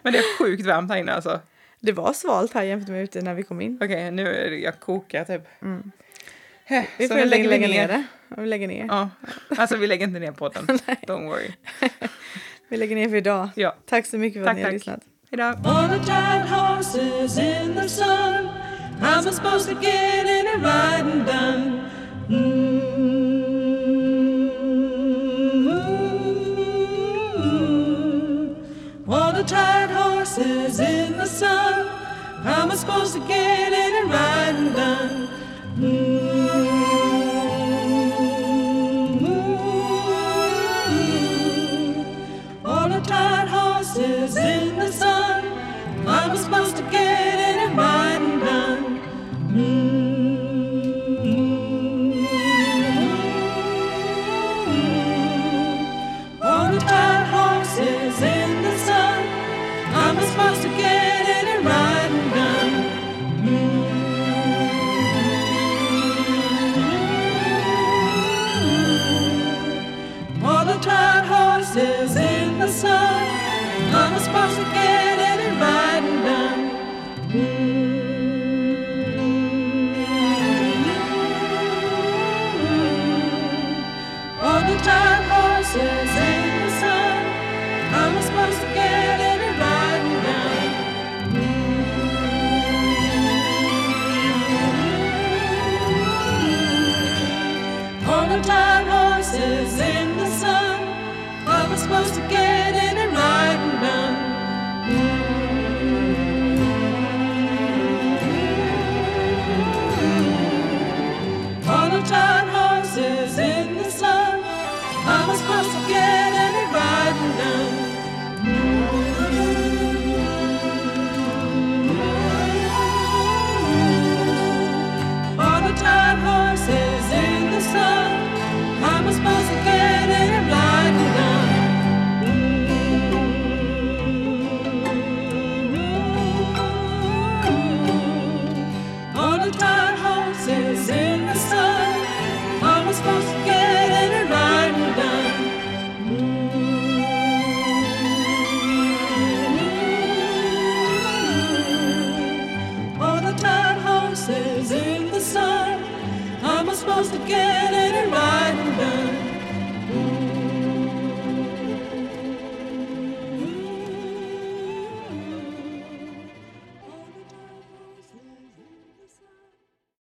Men det är sjukt varmt här inne alltså. Det var svalt här jämfört med ute när vi kom in. Okej, okay, nu är jag kokar typ. Mm. Vi får lägga, lägga ner. det. Vi lägger ner. Ja. Alltså vi lägger inte ner podden. <laughs> Don't worry. <laughs> vi lägger ner för idag. Ja. Tack så mycket för tack, att ni har lyssnat. All the tired horses in the sun I'm supposed to get any riding done mm. All the tired horses in the sun. How am I supposed to get any right?